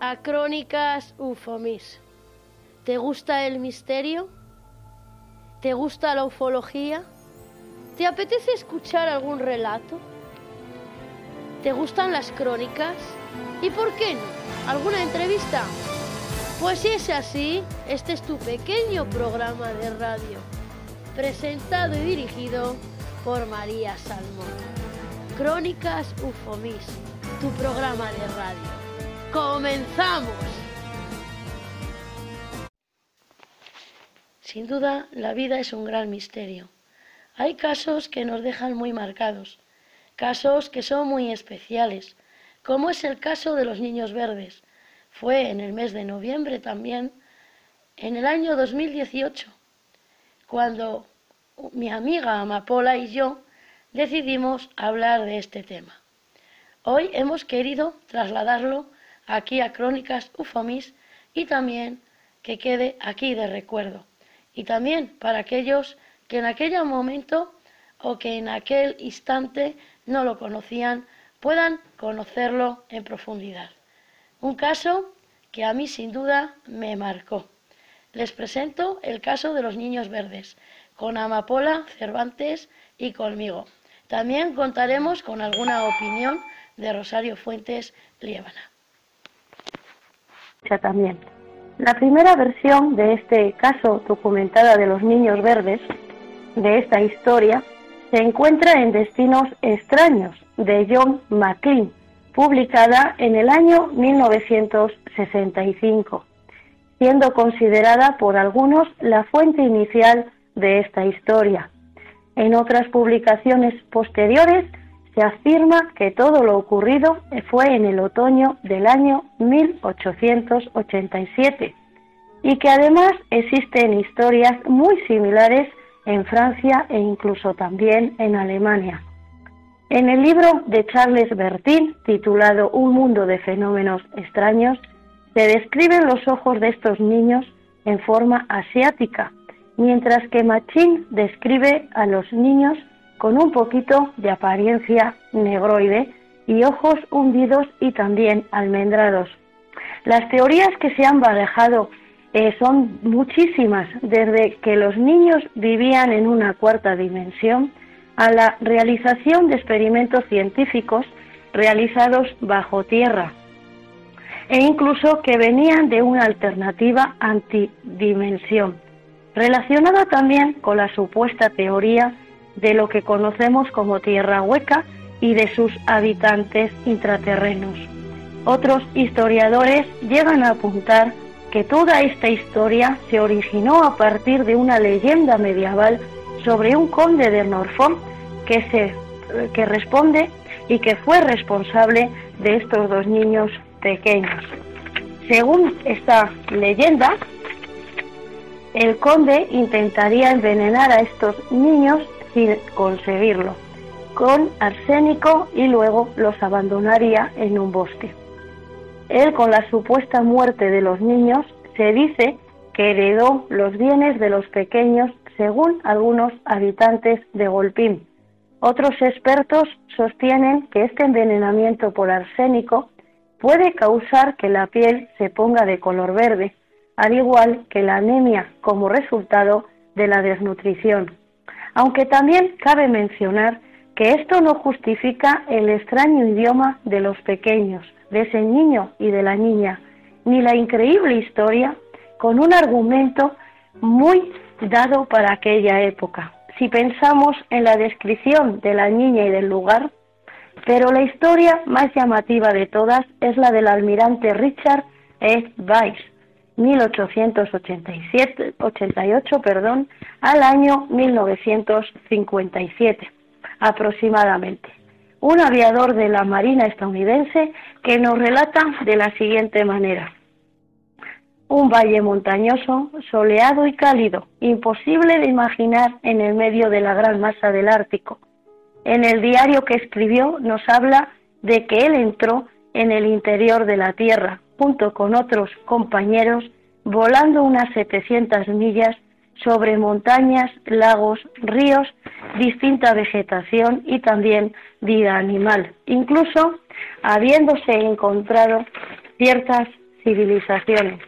A Crónicas Ufomis. ¿Te gusta el misterio? ¿Te gusta la ufología? ¿Te apetece escuchar algún relato? ¿Te gustan las crónicas? ¿Y por qué no? ¿Alguna entrevista? Pues si es así, este es tu pequeño programa de radio, presentado y dirigido por María Salmón. Crónicas Ufomis, tu programa de radio. ¡Comenzamos! Sin duda, la vida es un gran misterio. Hay casos que nos dejan muy marcados, casos que son muy especiales, como es el caso de los niños verdes. Fue en el mes de noviembre también, en el año 2018, cuando mi amiga Amapola y yo decidimos hablar de este tema. Hoy hemos querido trasladarlo aquí a Crónicas Ufomis y también que quede aquí de recuerdo. Y también para aquellos que en aquel momento o que en aquel instante no lo conocían, puedan conocerlo en profundidad. Un caso que a mí sin duda me marcó. Les presento el caso de los niños verdes, con Amapola, Cervantes y conmigo. También contaremos con alguna opinión de Rosario Fuentes Liébana también. La primera versión de este caso documentada de los niños verdes, de esta historia, se encuentra en Destinos extraños de John McLean, publicada en el año 1965, siendo considerada por algunos la fuente inicial de esta historia. En otras publicaciones posteriores afirma que todo lo ocurrido fue en el otoño del año 1887 y que además existen historias muy similares en Francia e incluso también en Alemania. En el libro de Charles Bertin, titulado Un mundo de fenómenos extraños, se describen los ojos de estos niños en forma asiática, mientras que Machín describe a los niños con un poquito de apariencia negroide y ojos hundidos y también almendrados. Las teorías que se han barajado eh, son muchísimas, desde que los niños vivían en una cuarta dimensión a la realización de experimentos científicos realizados bajo tierra e incluso que venían de una alternativa antidimensión, relacionada también con la supuesta teoría de lo que conocemos como tierra hueca y de sus habitantes intraterrenos. Otros historiadores llegan a apuntar que toda esta historia se originó a partir de una leyenda medieval sobre un conde de Norfolk que, se, que responde y que fue responsable de estos dos niños pequeños. Según esta leyenda, el conde intentaría envenenar a estos niños sin conseguirlo, con arsénico y luego los abandonaría en un bosque. Él, con la supuesta muerte de los niños, se dice que heredó los bienes de los pequeños según algunos habitantes de Golpín. Otros expertos sostienen que este envenenamiento por arsénico puede causar que la piel se ponga de color verde, al igual que la anemia como resultado de la desnutrición aunque también cabe mencionar que esto no justifica el extraño idioma de los pequeños, de ese niño y de la niña, ni la increíble historia con un argumento muy dado para aquella época. Si pensamos en la descripción de la niña y del lugar, pero la historia más llamativa de todas es la del almirante Richard E. Weiss, 1887, 88, perdón, al año 1957 aproximadamente. Un aviador de la Marina estadounidense que nos relata de la siguiente manera. Un valle montañoso, soleado y cálido, imposible de imaginar en el medio de la gran masa del Ártico. En el diario que escribió nos habla de que él entró en el interior de la Tierra, junto con otros compañeros, volando unas 700 millas sobre montañas, lagos, ríos, distinta vegetación y también vida animal, incluso habiéndose encontrado ciertas civilizaciones.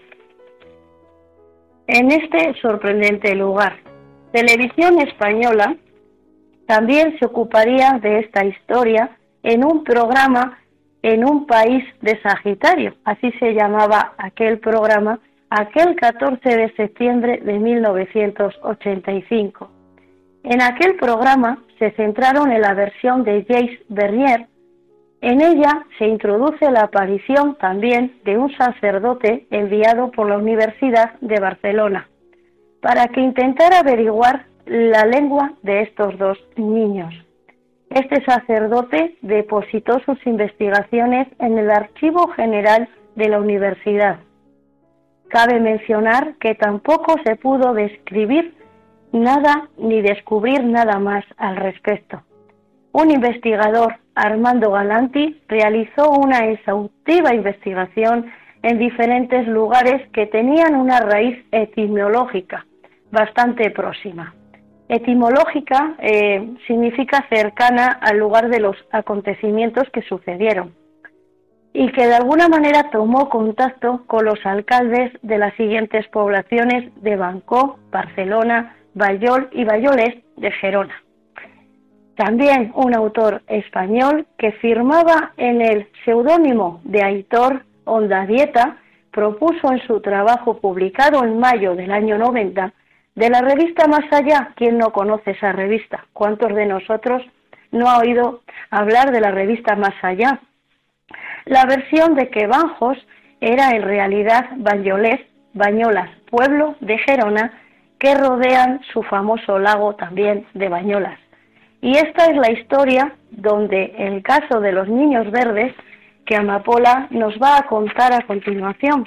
En este sorprendente lugar, Televisión Española también se ocuparía de esta historia en un programa en un país de Sagitario, así se llamaba aquel programa, aquel 14 de septiembre de 1985. En aquel programa se centraron en la versión de James Bernier. En ella se introduce la aparición también de un sacerdote enviado por la Universidad de Barcelona para que intentara averiguar la lengua de estos dos niños. Este sacerdote depositó sus investigaciones en el Archivo General de la Universidad. Cabe mencionar que tampoco se pudo describir nada ni descubrir nada más al respecto. Un investigador, Armando Galanti, realizó una exhaustiva investigación en diferentes lugares que tenían una raíz etimológica bastante próxima. Etimológica eh, significa cercana al lugar de los acontecimientos que sucedieron y que de alguna manera tomó contacto con los alcaldes de las siguientes poblaciones de Bancó, Barcelona, Bayol y Bayoles de Gerona. También un autor español que firmaba en el seudónimo de Aitor Ondadieta propuso en su trabajo publicado en mayo del año 90 de la revista Más Allá, ¿quién no conoce esa revista? ¿Cuántos de nosotros no ha oído hablar de la revista Más Allá? La versión de que Banjos era en realidad Bañolés, Bañolas, pueblo de Gerona, que rodean su famoso lago también de Bañolas. Y esta es la historia donde el caso de los niños verdes que Amapola nos va a contar a continuación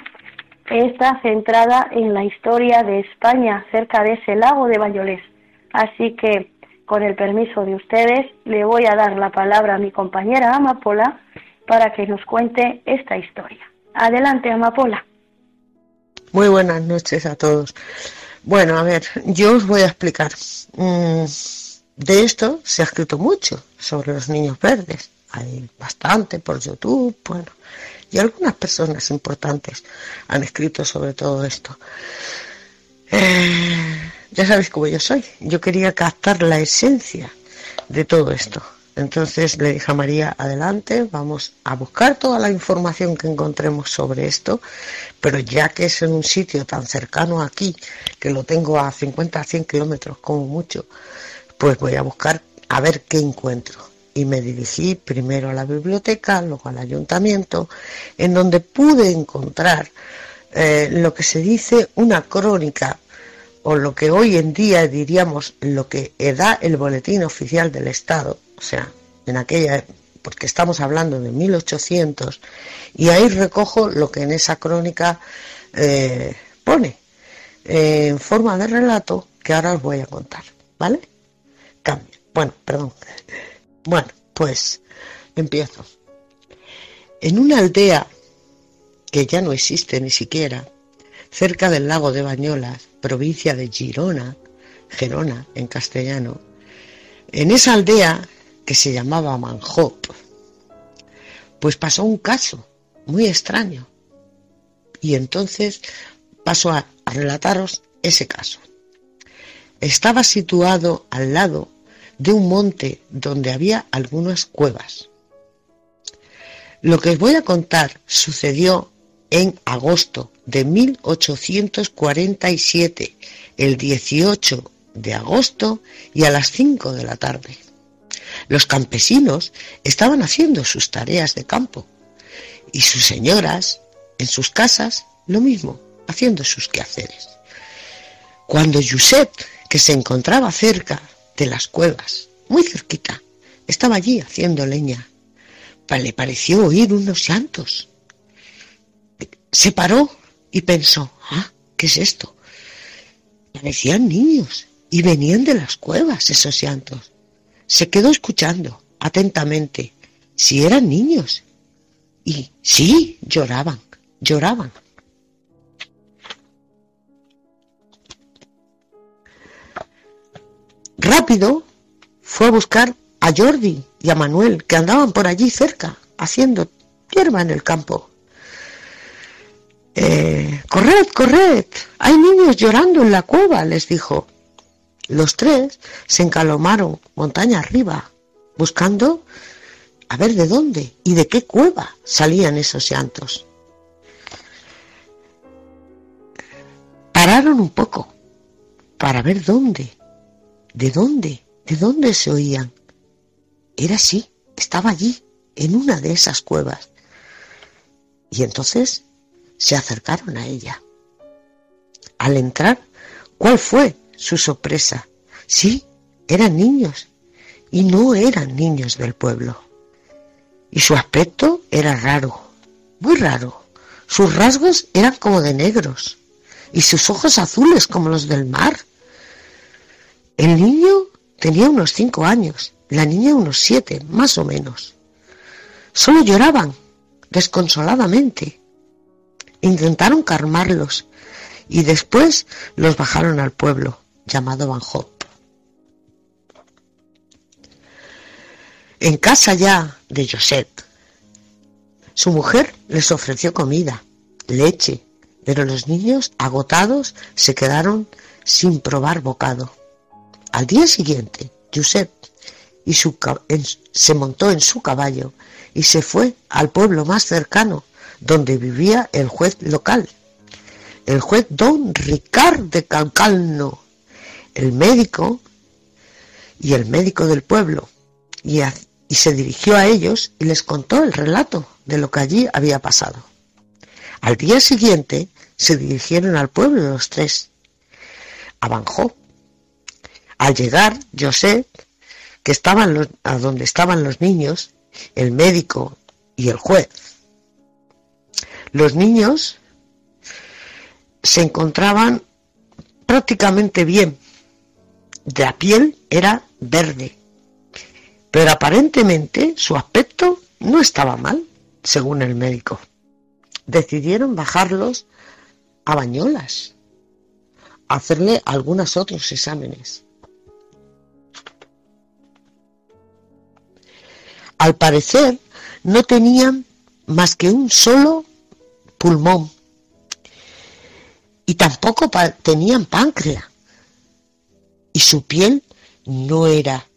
está centrada en la historia de España cerca de ese lago de Bayolés. Así que, con el permiso de ustedes, le voy a dar la palabra a mi compañera Amapola para que nos cuente esta historia. Adelante, Amapola. Muy buenas noches a todos. Bueno, a ver, yo os voy a explicar. Mm, de esto se ha escrito mucho sobre los niños verdes. Hay bastante por YouTube, bueno, y algunas personas importantes han escrito sobre todo esto. Eh, ya sabéis cómo yo soy. Yo quería captar la esencia de todo esto. Entonces le dije a María, adelante, vamos a buscar toda la información que encontremos sobre esto, pero ya que es en un sitio tan cercano aquí, que lo tengo a 50 a 100 kilómetros como mucho, pues voy a buscar a ver qué encuentro y me dirigí primero a la biblioteca, luego al ayuntamiento, en donde pude encontrar eh, lo que se dice una crónica o lo que hoy en día diríamos lo que da el boletín oficial del Estado, o sea, en aquella, porque estamos hablando de 1800, y ahí recojo lo que en esa crónica eh, pone, eh, en forma de relato que ahora os voy a contar, ¿vale? Cambio. Bueno, perdón. Bueno, pues empiezo. En una aldea que ya no existe ni siquiera, cerca del lago de Bañolas, provincia de Girona, Gerona en castellano, en esa aldea que se llamaba Manjop, pues pasó un caso muy extraño. Y entonces paso a, a relataros ese caso. Estaba situado al lado de un monte donde había algunas cuevas. Lo que os voy a contar sucedió en agosto de 1847, el 18 de agosto y a las 5 de la tarde. Los campesinos estaban haciendo sus tareas de campo y sus señoras en sus casas lo mismo, haciendo sus quehaceres. Cuando Josep, que se encontraba cerca de las cuevas, muy cerquita. Estaba allí haciendo leña. Le pareció oír unos llantos. Se paró y pensó, ah, ¿qué es esto? Parecían niños y venían de las cuevas esos llantos. Se quedó escuchando atentamente si eran niños. Y sí, lloraban, lloraban. Rápido fue a buscar a Jordi y a Manuel, que andaban por allí cerca, haciendo hierba en el campo. Eh, corred, corred, hay niños llorando en la cueva, les dijo. Los tres se encalomaron montaña arriba, buscando a ver de dónde y de qué cueva salían esos llantos. Pararon un poco para ver dónde, de dónde, de dónde se oían. Era así, estaba allí, en una de esas cuevas. Y entonces se acercaron a ella. Al entrar, ¿cuál fue su sorpresa? Sí, eran niños, y no eran niños del pueblo. Y su aspecto era raro, muy raro. Sus rasgos eran como de negros, y sus ojos azules como los del mar. El niño tenía unos cinco años, la niña unos siete, más o menos. Solo lloraban, desconsoladamente. Intentaron calmarlos y después los bajaron al pueblo llamado Van Hop. En casa ya de Josette, su mujer les ofreció comida, leche, pero los niños, agotados, se quedaron sin probar bocado. Al día siguiente, Josep y su, se montó en su caballo y se fue al pueblo más cercano, donde vivía el juez local, el juez don Ricard de Calcalno, el médico y el médico del pueblo, y, se dirigió a ellos y les contó el relato de lo que allí había pasado. Al día siguiente se dirigieron al pueblo los tres, a Banjó. Al llegar, José, que estaban a donde estaban los niños, el médico y el juez, los niños se encontraban prácticamente bien. La piel era verde, pero aparentemente su aspecto no estaba mal, según el médico. Decidieron bajarlos a Bañolas, hacerle algunos otros exámenes. Al parecer no tenían más que un solo pulmón y tampoco tenían páncreas y su piel no era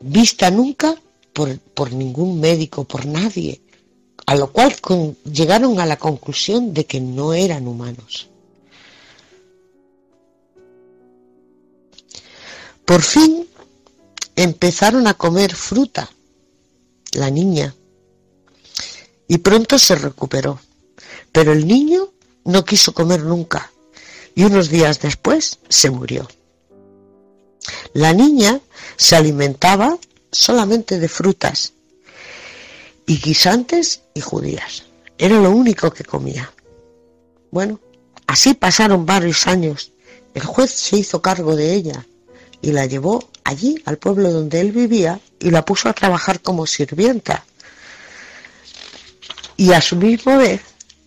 vista nunca por, ningún médico, por nadie, a lo cual llegaron a la conclusión de que no eran humanos. Por fin empezaron a comer fruta, la niña, y pronto se recuperó. Pero el niño no quiso comer nunca y unos días después se murió. La niña se alimentaba solamente de frutas y guisantes y judías. Era lo único que comía. Bueno, así pasaron varios años. El juez se hizo cargo de ella y la llevó allí al pueblo donde él vivía y la puso a trabajar como sirvienta. Y a su misma vez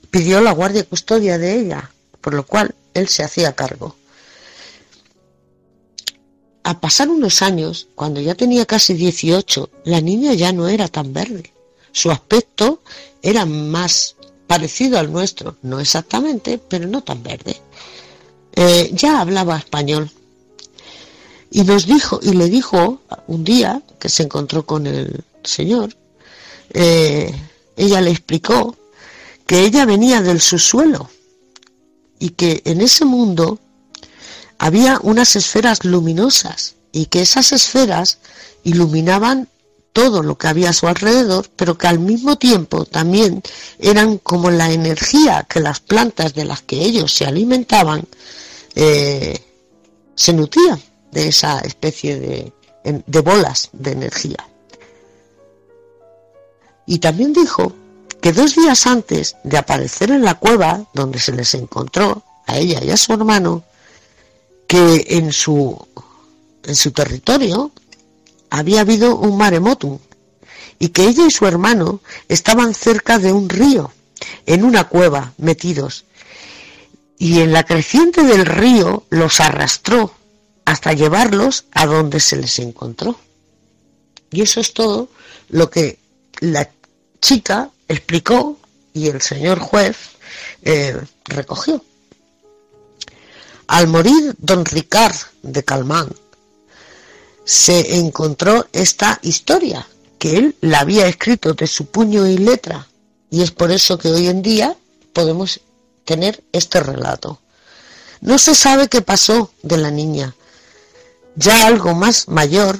pidió la guardia y custodia de ella, por lo cual él se hacía cargo. Al pasar unos años, cuando ya tenía casi 18, la niña ya no era tan verde. Su aspecto era más parecido al nuestro, no exactamente, pero no tan verde. Eh, ya hablaba español. Y nos dijo, y le dijo un día que se encontró con el Señor, eh, ella le explicó que ella venía del subsuelo y que en ese mundo había unas esferas luminosas y que esas esferas iluminaban todo lo que había a su alrededor, pero que al mismo tiempo también eran como la energía que las plantas de las que ellos se alimentaban eh, se nutrían de esa especie de, de bolas de energía. Y también dijo que dos días antes de aparecer en la cueva donde se les encontró a ella y a su hermano, que en su, en su territorio había habido un maremotum y que ella y su hermano estaban cerca de un río, en una cueva, metidos, y en la creciente del río los arrastró hasta llevarlos a donde se les encontró. Y eso es todo lo que la chica explicó y el señor juez eh, recogió. Al morir don Ricard de Calmán, se encontró esta historia, que él la había escrito de su puño y letra, y es por eso que hoy en día podemos tener este relato. No se sabe qué pasó de la niña. Ya algo más mayor,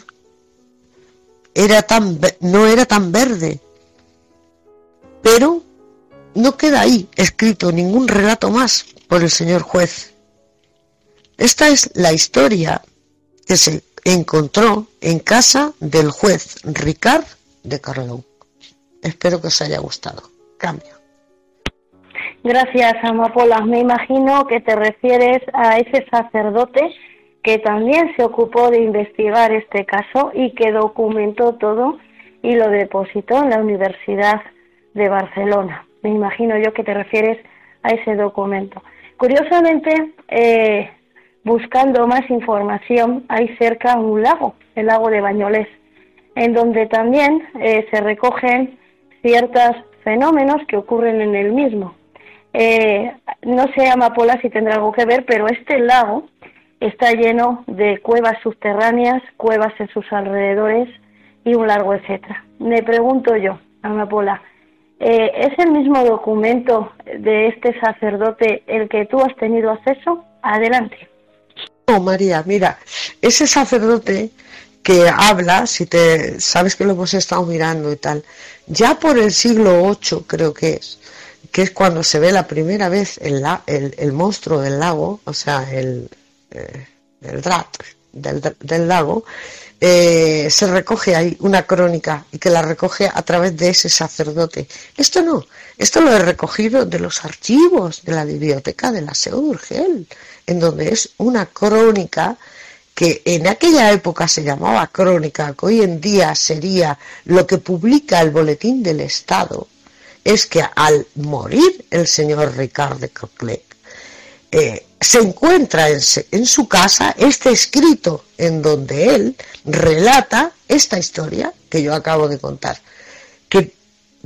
era tan, no era tan verde, pero no queda ahí escrito ningún relato más por el señor juez. Esta es la historia que se encontró en casa del juez Ricard de Carlón. Espero que os haya gustado. Cambio. Gracias, Amapola. Me imagino que te refieres a ese sacerdote que también se ocupó de investigar este caso y que documentó todo y lo depositó en la Universidad de Barcelona. Me imagino yo que te refieres a ese documento. Curiosamente, eh, buscando más información, hay cerca un lago, el lago de Bañolés, en donde también eh, se recogen ciertos fenómenos que ocurren en el mismo. Eh, no sé, Amapola, si tendrá algo que ver, pero este lago está lleno de cuevas subterráneas, cuevas en sus alrededores y un largo etcétera. Me pregunto yo, Amapola, eh, ¿es el mismo documento de este sacerdote el que tú has tenido acceso? Adelante. No, María, mira, ese sacerdote que habla, si te sabes que lo hemos estado mirando y tal, ya por el siglo VIII creo que es, que es cuando se ve la primera vez el, el, monstruo del lago, o sea, el, eh, el drat del, lago, eh, se recoge ahí una crónica y que la recoge a través de ese sacerdote. Esto no, esto lo he recogido de los archivos de la biblioteca de la Seu d'Urgel, en donde es una crónica que en aquella época se llamaba crónica, que hoy en día sería lo que publica el Boletín del Estado, es que al morir el señor Ricardo de eh, se encuentra en, en, su casa este escrito en donde él relata esta historia que yo acabo de contar, que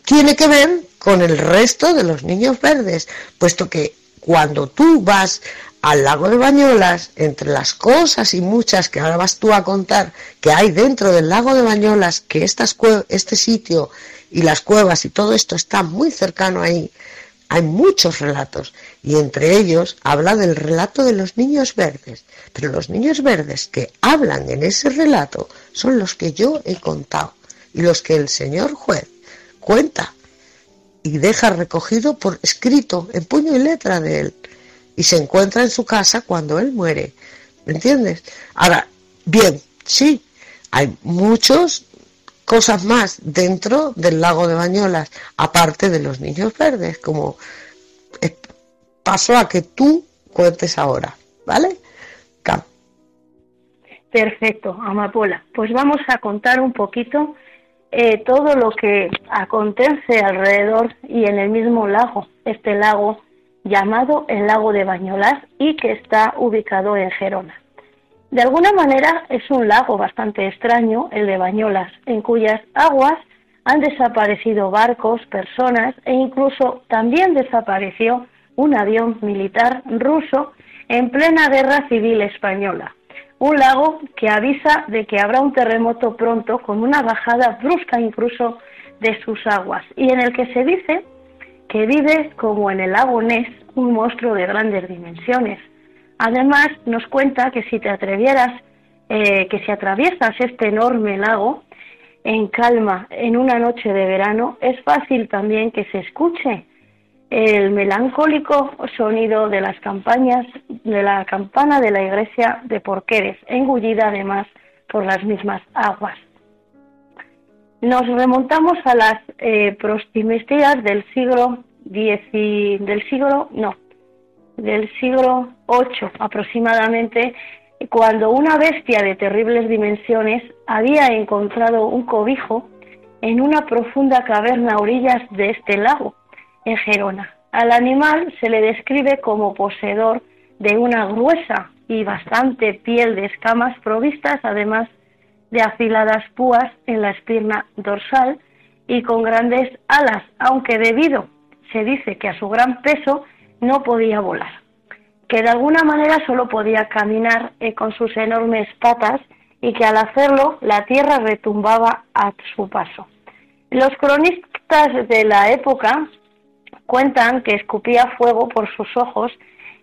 tiene que ver con el resto de los niños verdes, puesto que cuando tú vas al lago de Bañolas, entre las cosas y muchas que ahora vas tú a contar que hay dentro del lago de Bañolas, que este sitio y las cuevas y todo esto está muy cercano ahí, hay muchos relatos. Y entre ellos habla del relato de los niños verdes, pero los niños verdes que hablan en ese relato son los que yo he contado y los que el señor juez cuenta y deja recogido por escrito en puño y letra de él y se encuentra en su casa cuando él muere. ¿Me entiendes? Ahora, bien, sí, hay muchas cosas más dentro del lago de Bañolas, aparte de los niños verdes, como paso a que tú cuentes ahora, ¿vale? Perfecto, Amapola. Pues vamos a contar un poquito eh, todo lo que acontece alrededor y en el mismo lago, este lago llamado el lago de Bañolas y que está ubicado en Gerona. De alguna manera es un lago bastante extraño, el de Bañolas, en cuyas aguas han desaparecido barcos, personas e incluso también desapareció un avión militar ruso en plena guerra civil española. Un lago que avisa de que habrá un terremoto pronto con una bajada brusca incluso de sus aguas y en el que se dice que vive como en el lago Ness, un monstruo de grandes dimensiones. Además, nos cuenta que si te atrevieras, eh, que si atraviesas este enorme lago en calma en una noche de verano, es fácil también que se escuche el melancólico sonido de las campañas de la campana de la iglesia de Porqueres, engullida además por las mismas aguas. Nos remontamos a las eh, del siglo X, del siglo no, del siglo VIII aproximadamente, cuando una bestia de terribles dimensiones había encontrado un cobijo en una profunda caverna a orillas de este lago, en Gerona. Al animal se le describe como poseedor de una gruesa y bastante piel de escamas provistas además de afiladas púas en la espina dorsal y con grandes alas, aunque debido, se dice que a su gran peso no podía volar, que de alguna manera solo podía caminar eh, con sus enormes patas y que al hacerlo la tierra retumbaba a su paso. Los cronistas de la época cuentan que escupía fuego por sus ojos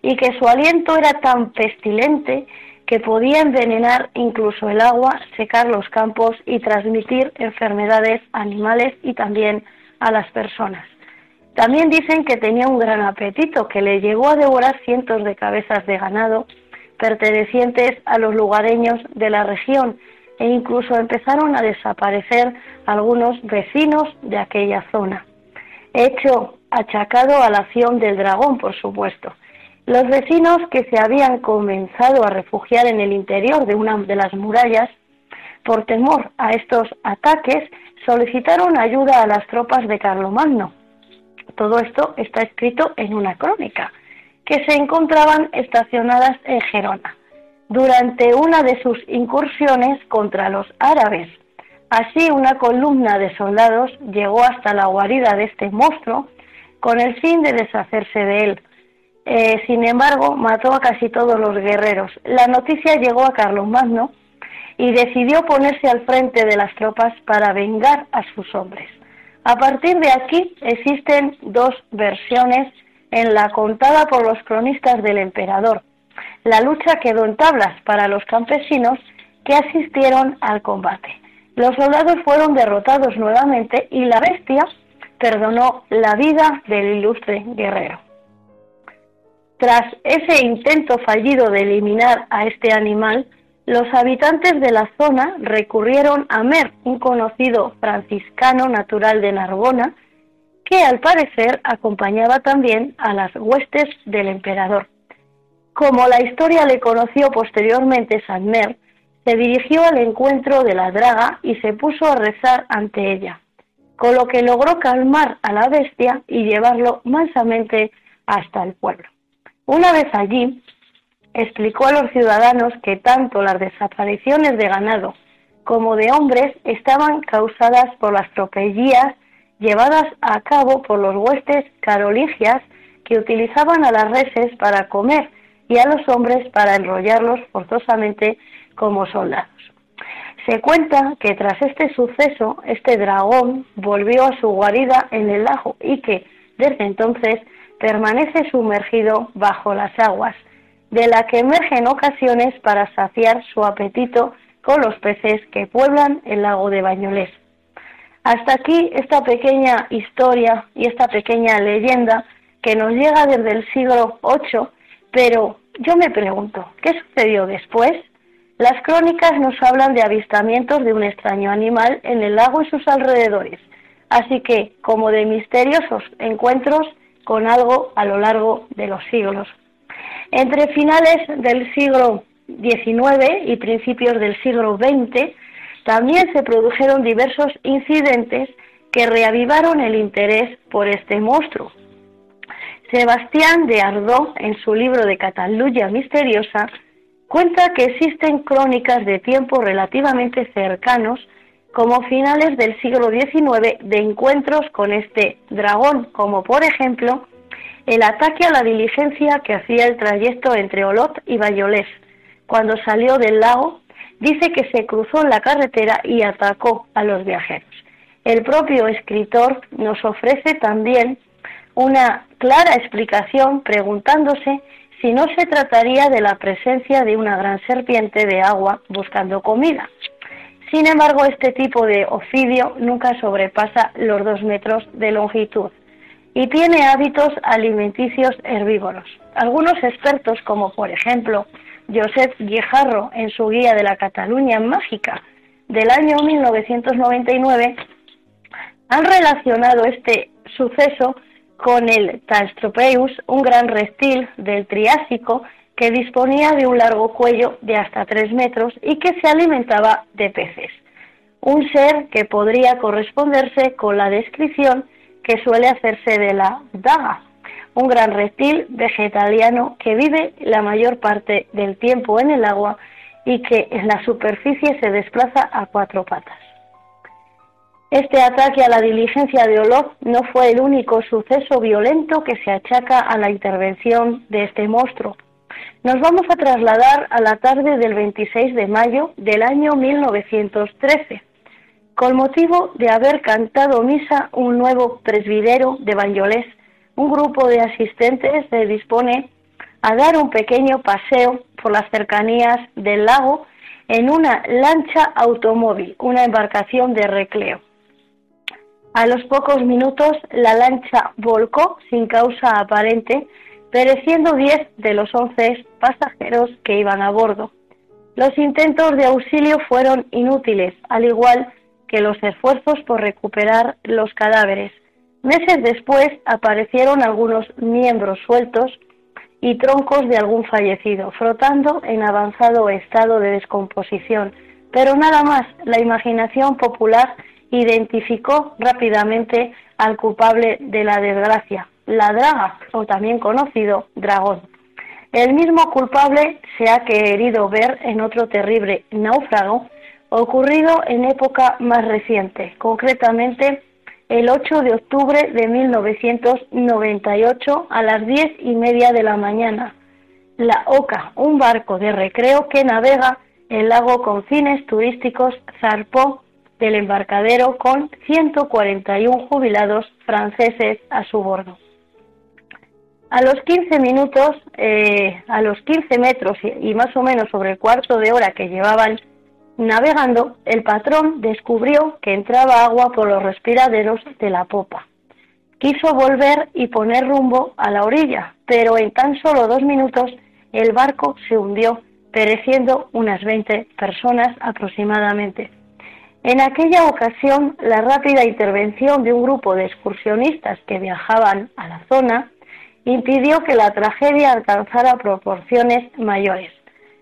y que su aliento era tan pestilente que podía envenenar incluso el agua, secar los campos y transmitir enfermedades animales y también a las personas. También dicen que tenía un gran apetito, que le llegó a devorar cientos de cabezas de ganado pertenecientes a los lugareños de la región e incluso empezaron a desaparecer algunos vecinos de aquella zona. Hecho achacado a la acción del dragón, por supuesto. Los vecinos que se habían comenzado a refugiar en el interior de una de las murallas, por temor a estos ataques, solicitaron ayuda a las tropas de Carlomagno, todo esto está escrito en una crónica, que se encontraban estacionadas en Gerona durante una de sus incursiones contra los árabes. Así, una columna de soldados llegó hasta la guarida de este monstruo con el fin de deshacerse de él. Eh, sin embargo, mató a casi todos los guerreros. La noticia llegó a Carlomagno y decidió ponerse al frente de las tropas para vengar a sus hombres. A partir de aquí existen dos versiones en la contada por los cronistas del emperador. La lucha quedó en tablas para los campesinos que asistieron al combate. Los soldados fueron derrotados nuevamente y la bestia perdonó la vida del ilustre guerrero. Tras ese intento fallido de eliminar a este animal, los habitantes de la zona recurrieron a Mer, un conocido franciscano natural de Narbona, que al parecer acompañaba también a las huestes del emperador. Como la historia le conoció posteriormente San Mer, se dirigió al encuentro de la draga y se puso a rezar ante ella, con lo que logró calmar a la bestia y llevarlo mansamente hasta el pueblo. Una vez allí, explicó a los ciudadanos que tanto las desapariciones de ganado como de hombres estaban causadas por las tropelías llevadas a cabo por los huestes carolingias que utilizaban a las reses para comer y a los hombres para enrollarlos forzosamente como soldados. Se cuenta que tras este suceso, este dragón volvió a su guarida en el lago y que, desde entonces, permanece sumergido bajo las aguas, de la que emerge en ocasiones para saciar su apetito con los peces que pueblan el lago de Bañolés. Hasta aquí esta pequeña historia y esta pequeña leyenda que nos llega desde el siglo VIII, pero yo me pregunto, ¿qué sucedió después? Las crónicas nos hablan de avistamientos de un extraño animal en el lago y sus alrededores, así que como de misteriosos encuentros con algo a lo largo de los siglos. Entre finales del siglo XIX y principios del siglo XX, también se produjeron diversos incidentes que reavivaron el interés por este monstruo. Sebastián de Ardó, en su libro de Cataluña Misteriosa, cuenta que existen crónicas de tiempos relativamente cercanos, como finales del siglo XIX, de encuentros con este dragón, como por ejemplo el ataque a la diligencia que hacía el trayecto entre Olot y Bayolés. Cuando salió del lago, dice que se cruzó en la carretera y atacó a los viajeros. El propio escritor nos ofrece también una clara explicación preguntándose si no se trataría de la presencia de una gran serpiente de agua buscando comida. Sin embargo, este tipo de ofidio nunca sobrepasa los dos metros de longitud y tiene hábitos alimenticios herbívoros. Algunos expertos, como por ejemplo Josep Guijarro en su guía de la Cataluña Mágica del año 1999, han relacionado este suceso con el Tastropeus, un gran reptil del Triásico que disponía de un largo cuello de hasta 3 metros y que se alimentaba de peces. Un ser que podría corresponderse con la descripción que suele hacerse de la daga, un gran reptil vegetariano que vive la mayor parte del tiempo en el agua y que en la superficie se desplaza a cuatro patas. Este ataque a la diligencia de Olof no fue el único suceso violento que se achaca a la intervención de este monstruo. Nos vamos a trasladar a la tarde del 26 de mayo del año 1913, con motivo de haber cantado misa un nuevo presbidero de Banyoles. Un grupo de asistentes se dispone a dar un pequeño paseo por las cercanías del lago en una lancha automóvil, una embarcación de recreo. A los pocos minutos la lancha volcó sin causa aparente, pereciendo 10 de los 11 pasajeros que iban a bordo. Los intentos de auxilio fueron inútiles, al igual que los esfuerzos por recuperar los cadáveres. Meses después aparecieron algunos miembros sueltos y troncos de algún fallecido, frotando en avanzado estado de descomposición. Pero nada más, la imaginación popular identificó rápidamente al culpable de la desgracia, la draga, o también conocido dragón. El mismo culpable se ha querido ver en otro terrible náufrago ocurrido en época más reciente, concretamente el 8 de octubre de 1998 a las diez y media de la mañana. La Oca, un barco de recreo que navega el lago con fines turísticos, zarpó del embarcadero con 141 jubilados franceses a su bordo. A los 15 minutos, eh, a los 15 metros y más o menos sobre el cuarto de hora que llevaban Navegando, el patrón descubrió que entraba agua por los respiraderos de la popa. Quiso volver y poner rumbo a la orilla, pero en tan solo dos minutos el barco se hundió, pereciendo unas 20 personas aproximadamente. En aquella ocasión, la rápida intervención de un grupo de excursionistas que viajaban a la zona impidió que la tragedia alcanzara proporciones mayores.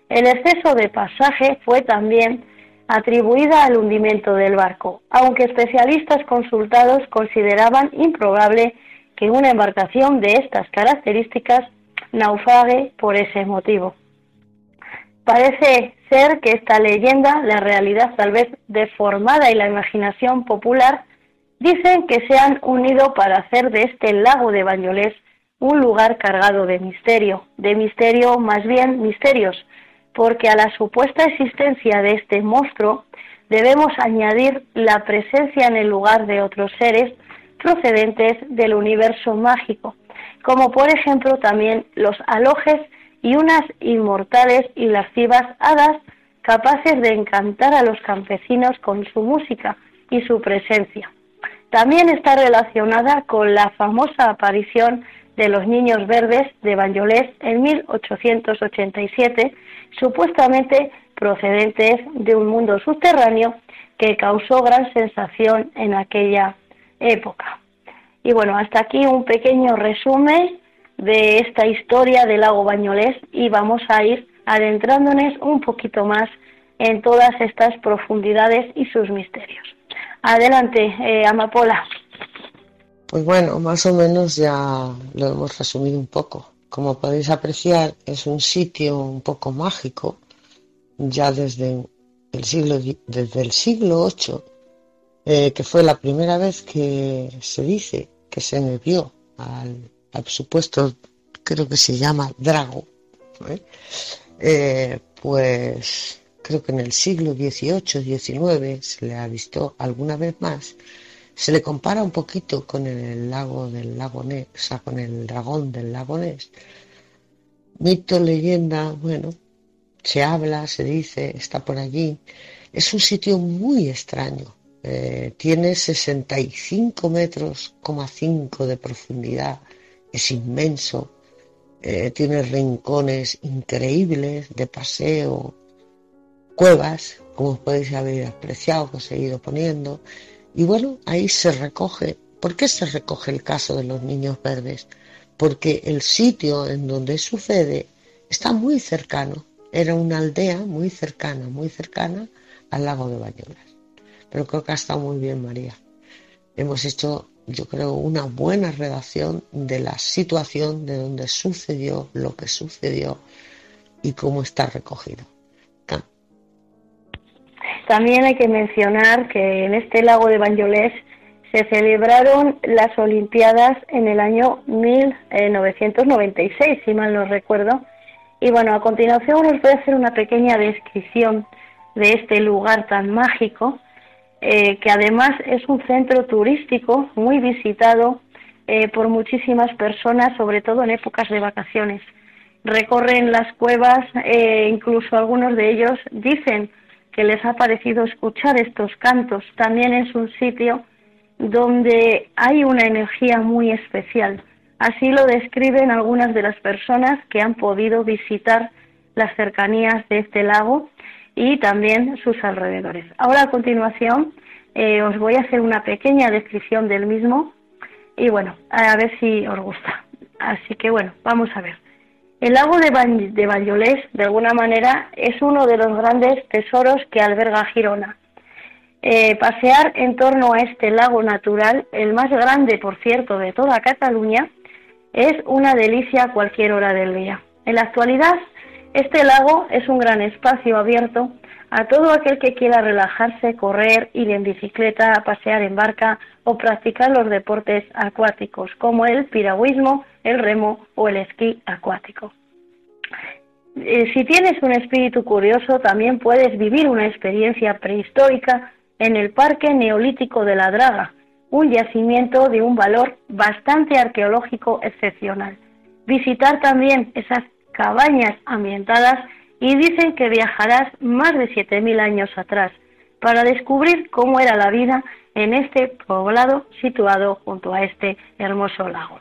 El exceso de pasaje fue también atribuida al hundimiento del barco, aunque especialistas consultados consideraban improbable que una embarcación de estas características naufrague por ese motivo. Parece ser que esta leyenda, la realidad tal vez deformada y la imaginación popular, dicen que se han unido para hacer de este lago de Bañolés un lugar cargado de misterio, de misterio más bien misterios, porque a la supuesta existencia de este monstruo debemos añadir la presencia en el lugar de otros seres procedentes del universo mágico, como por ejemplo también los alojes y unas inmortales y lascivas hadas capaces de encantar a los campesinos con su música y su presencia. También está relacionada con la famosa aparición de los Niños Verdes de Banyoles en 1887, supuestamente procedentes de un mundo subterráneo que causó gran sensación en aquella época. Y bueno, hasta aquí un pequeño resumen de esta historia del lago Bañolés y vamos a ir adentrándonos un poquito más en todas estas profundidades y sus misterios. Adelante, eh, Amapola. Pues bueno, más o menos ya lo hemos resumido un poco. Como podéis apreciar, es un sitio un poco mágico, ya desde el siglo, desde el siglo VIII, eh, que fue la primera vez que se dice que se me vio al, supuesto, creo que se llama Drago, ¿eh? Eh, pues creo que en el siglo XVIII, XIX se le ha visto alguna vez más se le compara un poquito con el lago del lago Ness, o sea, con el dragón del lago Ness. Mito, leyenda, bueno, se habla, se dice, está por allí. Es un sitio muy extraño. Eh, tiene 65 metros, 5 de profundidad. Es inmenso. Eh, tiene rincones increíbles de paseo, cuevas, como podéis haber apreciado, que os he ido poniendo. Y bueno, ahí se recoge. ¿Por qué se recoge el caso de los niños verdes? Porque el sitio en donde sucede está muy cercano. Era una aldea muy cercana, muy cercana al lago de Bañolas. Pero creo que ha estado muy bien, María. Hemos hecho, yo creo, una buena redacción de la situación de donde sucedió lo que sucedió y cómo está recogido. También hay que mencionar que en este lago de Banyoles se celebraron las Olimpiadas en el año 1996, si mal no recuerdo. Y bueno, a continuación os voy a hacer una pequeña descripción de este lugar tan mágico, eh, que además es un centro turístico muy visitado eh, por muchísimas personas, sobre todo en épocas de vacaciones. Recorren las cuevas, eh, incluso algunos de ellos dicen que les ha parecido escuchar estos cantos. También es un sitio donde hay una energía muy especial. Así lo describen algunas de las personas que han podido visitar las cercanías de este lago y también sus alrededores. Ahora a continuación eh, os voy a hacer una pequeña descripción del mismo y bueno, a ver si os gusta. Así que bueno, vamos a ver. El lago de, de Vallolés, de alguna manera, es uno de los grandes tesoros que alberga Girona. Eh, pasear en torno a este lago natural, el más grande, por cierto, de toda Cataluña, es una delicia a cualquier hora del día. En la actualidad, este lago es un gran espacio abierto a todo aquel que quiera relajarse, correr, ir en bicicleta, pasear en barca o practicar los deportes acuáticos como el piragüismo, el remo o el esquí acuático. Eh, si tienes un espíritu curioso, también puedes vivir una experiencia prehistórica en el Parque Neolítico de la Draga, un yacimiento de un valor bastante arqueológico excepcional. Visitar también esas cabañas ambientadas y dicen que viajarás más de 7.000 años atrás para descubrir cómo era la vida en este poblado situado junto a este hermoso lago.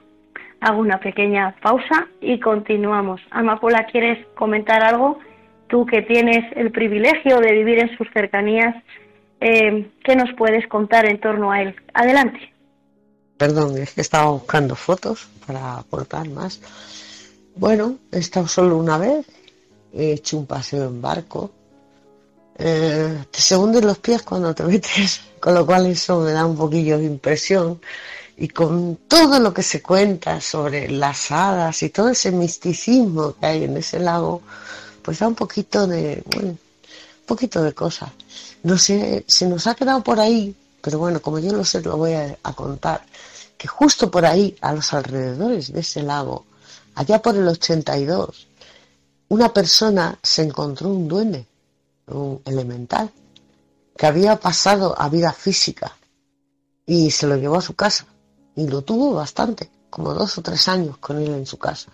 Hago una pequeña pausa y continuamos. Amapola, ¿quieres comentar algo? Tú que tienes el privilegio de vivir en sus cercanías, eh, ¿qué nos puedes contar en torno a él? Adelante. Perdón, es que estaba buscando fotos para aportar más. Bueno, he estado solo una vez, he hecho un paseo en barco. Eh, te se los pies cuando te metes, con lo cual eso me da un poquillo de impresión. Y con todo lo que se cuenta sobre las hadas y todo ese misticismo que hay en ese lago, pues da un poquito de, un poquito de cosas. No sé, se nos ha quedado por ahí, pero bueno, como yo lo sé, lo voy a, contar, que justo por ahí, a los alrededores de ese lago, allá por el 82, una persona se encontró un duende, un elemental, que había pasado a vida física y se lo llevó a su casa. Y lo tuvo bastante, como dos o tres años con él en su casa,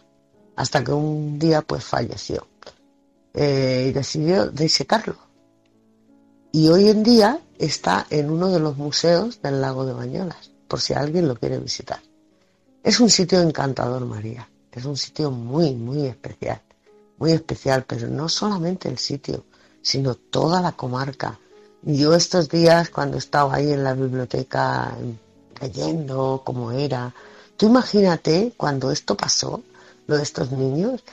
hasta que un día pues falleció eh, y decidió disecarlo y hoy en día está en uno de los museos del lago de Bañolas, por si alguien lo quiere visitar. Es un sitio encantador, María, es un sitio muy, muy especial, muy especial, pero no solamente el sitio, sino toda la comarca. Yo estos días, cuando estaba ahí en la biblioteca leyendo cómo era, tú imagínate cuando esto pasó, lo de estos niños,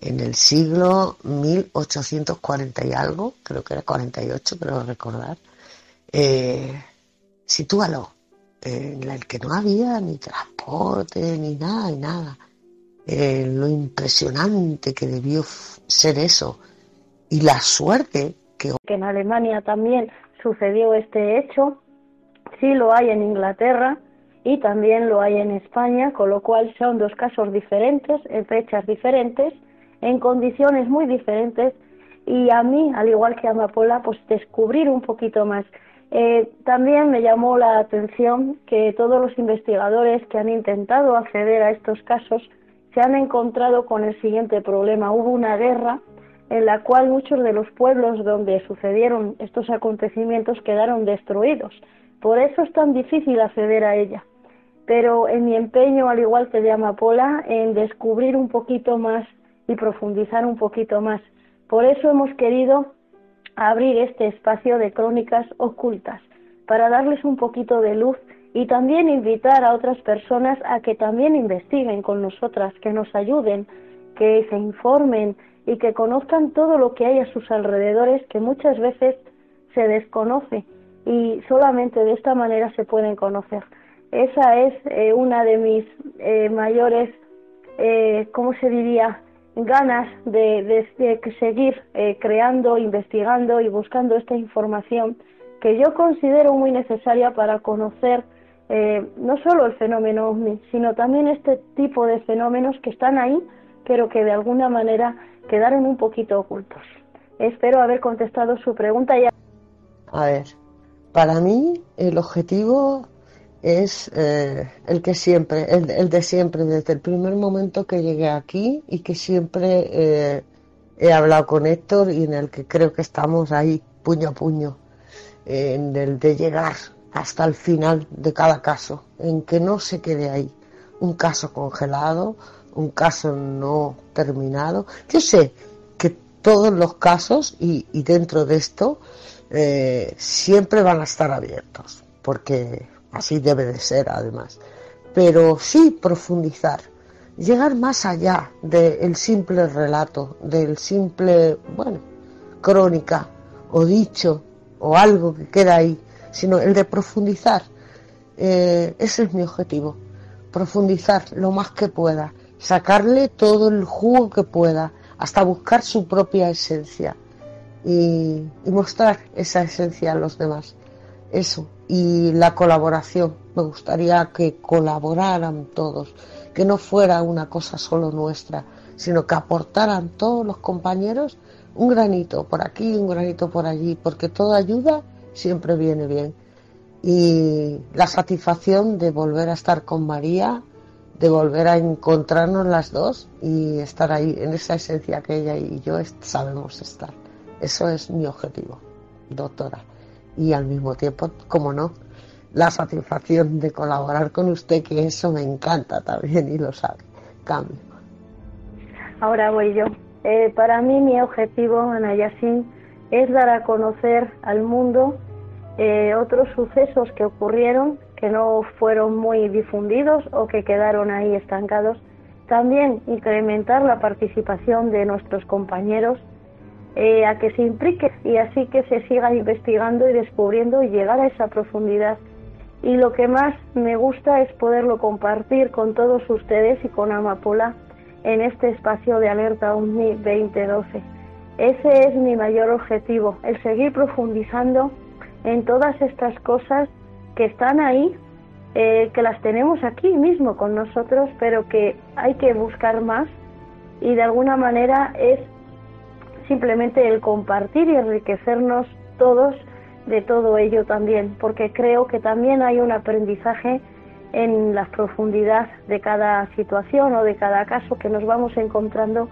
en el siglo 1840 y algo, creo que era 48, creo recordar, eh, sitúalo, en el que no había ni transporte, ni nada, ni nada. Eh, lo impresionante que debió ser eso. Y la suerte que... Que en Alemania también sucedió este hecho, sí lo hay en Inglaterra y también lo hay en España, con lo cual son dos casos diferentes, en fechas diferentes, en condiciones muy diferentes. Y a mí, al igual que a Amapola, pues descubrir un poquito más. Eh, también me llamó la atención que todos los investigadores que han intentado acceder a estos casos se han encontrado con el siguiente problema. Hubo una guerra en la cual muchos de los pueblos donde sucedieron estos acontecimientos quedaron destruidos. Por eso es tan difícil acceder a ella. Pero en mi empeño, al igual que de Amapola, en descubrir un poquito más y profundizar un poquito más. Por eso hemos querido abrir este espacio de crónicas ocultas, para darles un poquito de luz y también invitar a otras personas a que también investiguen con nosotras, que nos ayuden, que se informen y que conozcan todo lo que hay a sus alrededores que muchas veces se desconoce y solamente de esta manera se pueden conocer. Esa es eh, una de mis eh, mayores, eh, ¿cómo se diría?, ganas de, seguir eh, creando, investigando y buscando esta información que yo considero muy necesaria para conocer eh, no solo el fenómeno OVNI, sino también este tipo de fenómenos que están ahí, pero que de alguna manera quedaron un poquito ocultos. Espero haber contestado su pregunta. Ya. A ver, para mí el objetivo es eh, el que siempre, el, de siempre, desde el primer momento que llegué aquí y que siempre eh, he hablado con Héctor y en el que creo que estamos ahí puño a puño, en el de llegar hasta el final de cada caso, en que no se quede ahí un caso congelado, un caso no terminado. Yo sé que todos los casos y, dentro de esto eh, siempre van a estar abiertos, porque así debe de ser además. Pero sí profundizar, llegar más allá del simple relato, del simple, bueno, crónica o dicho o algo que queda ahí, sino el de profundizar. Eh, ese es mi objetivo, profundizar lo más que pueda, sacarle todo el jugo que pueda, hasta buscar su propia esencia y mostrar esa esencia a los demás. Eso, y la colaboración. Me gustaría que colaboraran todos, que no fuera una cosa solo nuestra, sino que aportaran todos los compañeros un granito por aquí, un granito por allí, porque toda ayuda siempre viene bien. Y la satisfacción de volver a estar con María, de volver a encontrarnos las dos y estar ahí en esa esencia que ella y yo sabemos estar. Eso es mi objetivo, doctora y al mismo tiempo, como no, la satisfacción de colaborar con usted, que eso me encanta también y lo sabe. Cambio. Ahora voy yo. Eh, para mí mi objetivo, Ana es dar a conocer al mundo eh, otros sucesos que ocurrieron que no fueron muy difundidos o que quedaron ahí estancados. También incrementar la participación de nuestros compañeros eh, a que se implique y así que se siga investigando y descubriendo y llegar a esa profundidad. Y lo que más me gusta es poderlo compartir con todos ustedes y con Amapola en este espacio de Alerta OVNI 2012. Ese es mi mayor objetivo, el seguir profundizando en todas estas cosas que están ahí, eh, que las tenemos aquí mismo con nosotros, pero que hay que buscar más. Y de alguna manera es simplemente el compartir y enriquecernos todos de todo ello también, porque creo que también hay un aprendizaje en la profundidad de cada situación o de cada caso que nos vamos encontrando,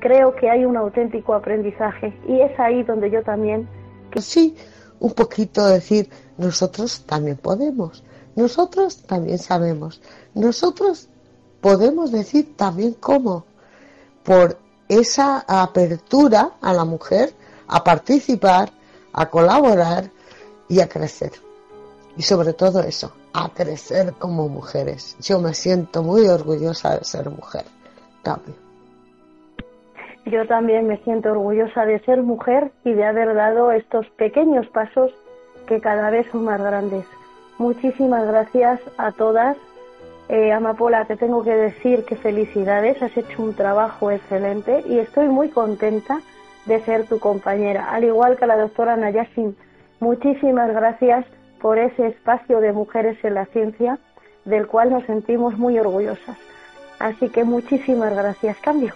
creo que hay un auténtico aprendizaje y es ahí donde yo también... Sí, un poquito decir, nosotros también podemos, nosotros también sabemos, nosotros podemos decir también cómo, por esa apertura a la mujer a participar, a colaborar y a crecer. Y sobre todo eso, a crecer como mujeres. Yo me siento muy orgullosa de ser mujer. Cambio. Yo también me siento orgullosa de ser mujer y de haber dado estos pequeños pasos que cada vez son más grandes. Muchísimas gracias a todas eh, Amapola, te tengo que decir que felicidades, has hecho un trabajo excelente y estoy muy contenta de ser tu compañera, al igual que la doctora Nayasin. Muchísimas gracias por ese espacio de mujeres en la ciencia, del cual nos sentimos muy orgullosas. Así que muchísimas gracias. Cambio.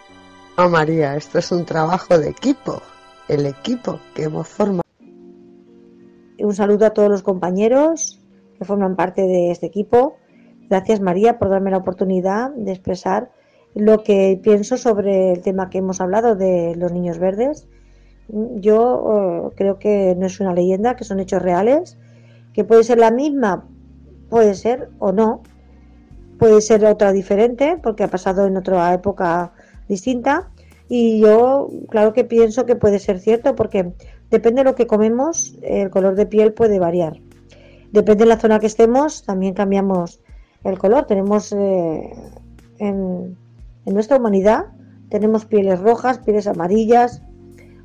Oh María, esto es un trabajo de equipo, el equipo que hemos formado. Un saludo a todos los compañeros que forman parte de este equipo Gracias María por darme la oportunidad de expresar lo que pienso sobre el tema que hemos hablado de los niños verdes. Yo eh, creo que no es una leyenda, que son hechos reales, que puede ser la misma, puede ser o no, puede ser otra diferente porque ha pasado en otra época distinta y yo claro que pienso que puede ser cierto porque depende de lo que comemos, el color de piel puede variar. Depende de la zona que estemos, también cambiamos el color. Tenemos eh, en, nuestra humanidad, tenemos pieles rojas, pieles amarillas,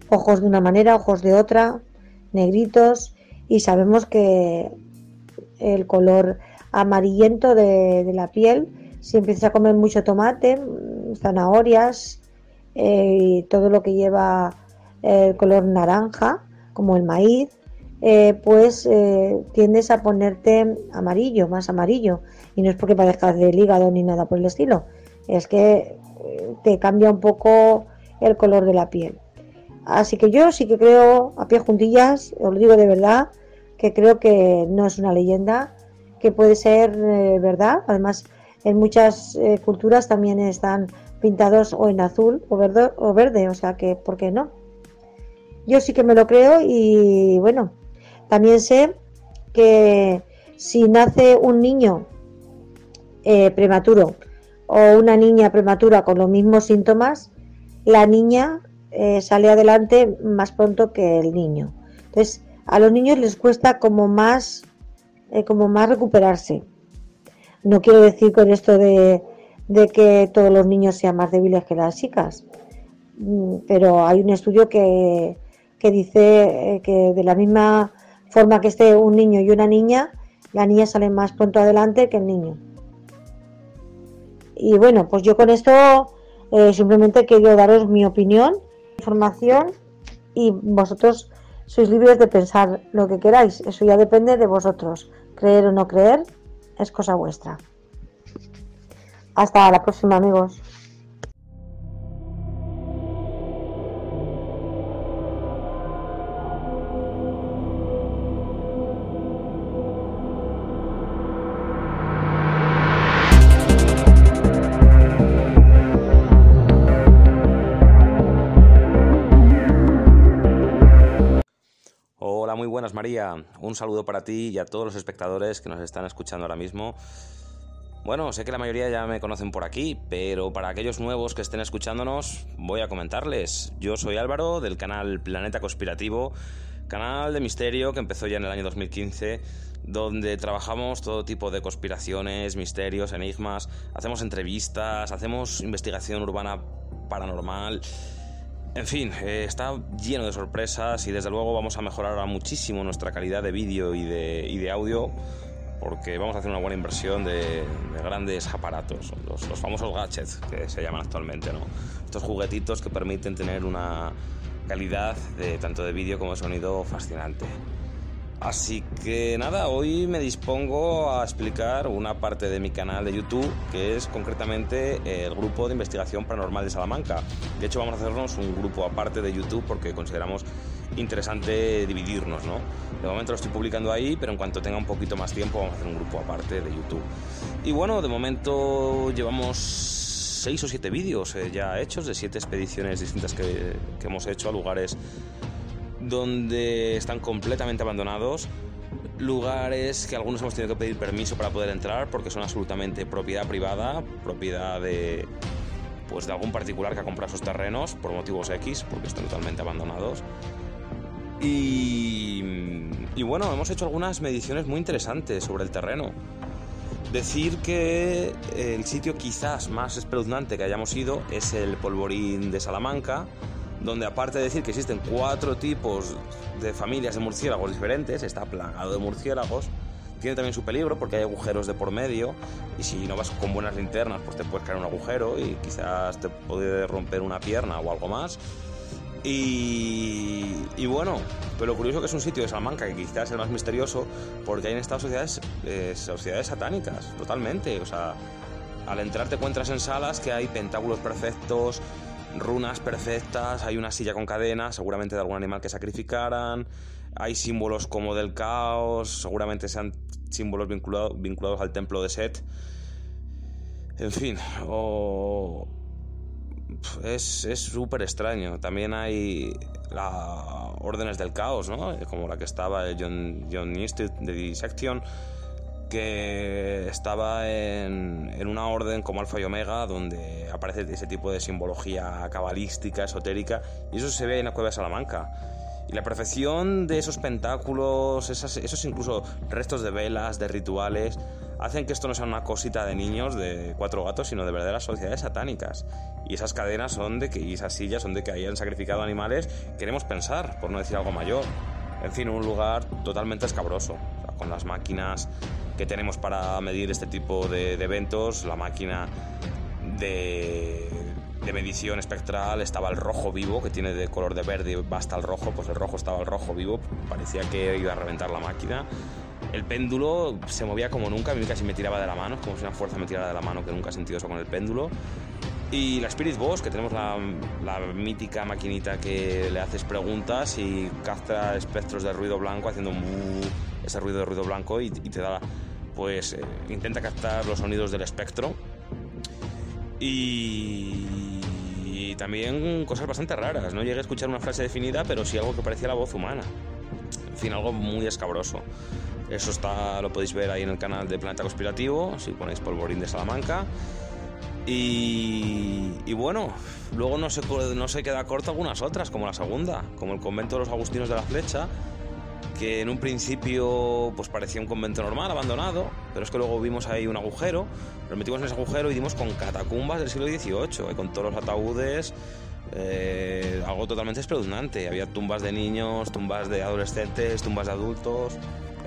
ojos de una manera, ojos de otra, negritos, y sabemos que el color amarillento de, la piel, si empiezas a comer mucho tomate, zanahorias, eh, y todo lo que lleva el color naranja, como el maíz, eh, pues eh, tiendes a ponerte amarillo, más amarillo. Y no es porque padezcas del hígado ni nada por el estilo, es que te cambia un poco el color de la piel. Así que yo sí que creo, a pie juntillas, os lo digo de verdad, que creo que no es una leyenda, que puede ser verdad. Además, en muchas culturas también están pintados o en azul o verde, o verde, o sea que, ¿por qué no? Yo sí que me lo creo y bueno, también sé que si nace un niño eh, prematuro o una niña prematura con los mismos síntomas, la niña eh, sale adelante más pronto que el niño. Entonces, a los niños les cuesta como más, eh, como más recuperarse. No quiero decir con esto de, que todos los niños sean más débiles que las chicas, mm, pero hay un estudio que, que dice eh, que de la misma forma que esté un niño y una niña, la niña sale más pronto adelante que el niño. Y bueno, pues yo con esto eh, simplemente quiero daros mi opinión, información y vosotros sois libres de pensar lo que queráis. Eso ya depende de vosotros. Creer o no creer es cosa vuestra. Hasta la próxima amigos. Un saludo para ti y a todos los espectadores que nos están escuchando ahora mismo. Bueno, sé que la mayoría ya me conocen por aquí, pero para aquellos nuevos que estén escuchándonos, voy a comentarles. Yo soy Álvaro del canal Planeta Conspirativo, canal de misterio que empezó ya en el año 2015, donde trabajamos todo tipo de conspiraciones, misterios, enigmas, hacemos entrevistas, hacemos investigación urbana paranormal en fin, eh, está lleno de sorpresas y desde luego vamos a mejorar ahora muchísimo nuestra calidad de vídeo y de, audio porque vamos a hacer una buena inversión de, grandes aparatos, los, famosos gadgets que se llaman actualmente, ¿no? Estos juguetitos que permiten tener una calidad de tanto de vídeo como de sonido fascinante. Así que nada, hoy me dispongo a explicar una parte de mi canal de YouTube que es concretamente el grupo de investigación paranormal de Salamanca. De hecho vamos a hacernos un grupo aparte de YouTube porque consideramos interesante dividirnos, ¿no? De momento lo estoy publicando ahí, pero en cuanto tenga un poquito más tiempo vamos a hacer un grupo aparte de YouTube. Y bueno, de momento llevamos seis o siete vídeos eh, ya hechos de siete expediciones distintas que, que hemos hecho a lugares donde están completamente abandonados, lugares que algunos hemos tenido que pedir permiso para poder entrar porque son absolutamente propiedad privada, propiedad de pues de algún particular que ha comprado esos terrenos por motivos X, porque están totalmente abandonados. Y, y bueno, hemos hecho algunas mediciones muy interesantes sobre el terreno. Decir que el sitio quizás más espeluznante que hayamos ido es el Polvorín de Salamanca, donde aparte de decir que existen cuatro tipos de familias de murciélagos diferentes, está plagado de murciélagos, tiene también su peligro porque hay agujeros de por medio y si no vas con buenas linternas pues te puedes caer un agujero y quizás te puede romper una pierna o algo más. Y, bueno, pero lo curioso que es un sitio de Salamanca que quizás es el más misterioso porque hay en estas sociedades, eh, sociedades satánicas, totalmente. O sea, al entrar te encuentras en salas que hay pentáculos perfectos, runas perfectas, hay una silla con cadena, seguramente de algún animal que sacrificaran, hay símbolos como del caos, seguramente sean símbolos vinculados al templo de Set. En fin, es súper extraño. También hay las órdenes del caos, ¿no? Como la que estaba John, John Institute de Dissection que estaba en, en, una orden como Alfa y Omega, donde aparece ese tipo de simbología cabalística, esotérica, y eso se ve en la cueva de Salamanca. Y la perfección de esos pentáculos, esos incluso restos de velas, de rituales, hacen que esto no sea una cosita de niños de cuatro gatos, sino de verdaderas sociedades satánicas. Y esas cadenas son de que, y esas sillas son de que hayan sacrificado animales, queremos pensar, por no decir algo mayor. En fin, un lugar totalmente escabroso, con las máquinas que tenemos para medir este tipo de, eventos, la máquina de de medición espectral estaba el rojo vivo, que tiene de color de verde va hasta el rojo, pues el rojo estaba el rojo vivo, parecía que iba a reventar la máquina. El péndulo se movía como nunca, a mí casi me tiraba de la mano, como si una fuerza me tirara de la mano, que nunca he sentido eso con el péndulo. Y la Spirit Box, que tenemos la, la, mítica maquinita que le haces preguntas y capta espectros de ruido blanco haciendo ese ruido de ruido blanco y, y te da, pues, eh, intenta captar los sonidos del espectro. Y, y, también cosas bastante raras. No llegué a escuchar una frase definida, pero sí algo que parecía la voz humana. En fin, algo muy escabroso. Eso está, lo podéis ver ahí en el canal de Planeta Conspirativo, si ponéis Polvorín de Salamanca. Y, bueno, luego no se, no se queda corto algunas otras, como la segunda, como el convento de los Agustinos de la Flecha, que en un principio pues parecía un convento normal, abandonado, pero es que luego vimos ahí un agujero, nos metimos en ese agujero y dimos con catacumbas del siglo XVIII, con todos los ataúdes, eh, algo totalmente espeluznante. Había tumbas de niños, tumbas de adolescentes, tumbas de adultos,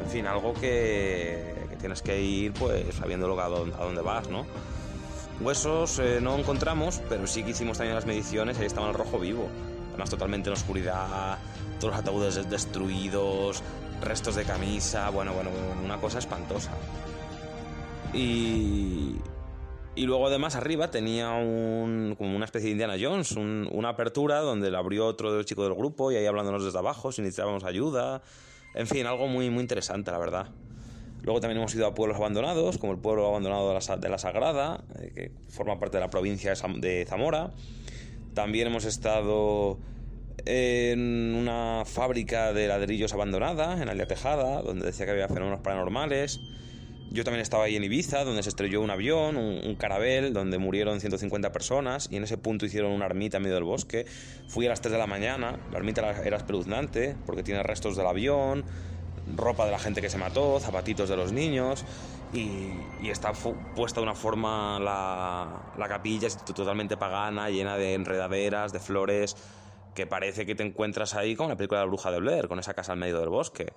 en fin, algo que, que tienes que ir pues sabiendo a dónde vas, ¿no? Huesos eh, no encontramos, pero sí que hicimos también las mediciones, ahí estaba el rojo vivo. Además totalmente en oscuridad, todos los ataúdes destruidos, restos de camisa, bueno, bueno, una cosa espantosa. Y, y luego además arriba tenía como una especie de Indiana Jones, un, una apertura donde la abrió otro chico del grupo y ahí hablándonos desde abajo si necesitábamos ayuda. En fin, algo muy, muy interesante, la verdad. Luego también hemos ido a pueblos abandonados, como el pueblo abandonado de la, Sagrada, eh, que forma parte de la provincia de Zamora. También hemos estado en una fábrica de ladrillos abandonada, en Alia Tejada, donde decía que había fenómenos paranormales. Yo también estaba ahí en Ibiza, donde se estrelló un avión, un, un, carabel, donde murieron 150 personas y en ese punto hicieron una ermita en medio del bosque. Fui a las 3 de la mañana, la ermita era espeluznante porque tiene restos del avión, ropa de la gente que se mató, zapatitos de los niños y, está puesta de una forma la, la capilla es totalmente pagana, llena de enredaderas, de flores, que parece que te encuentras ahí como en la película de la bruja de Blair, con esa casa al medio del bosque.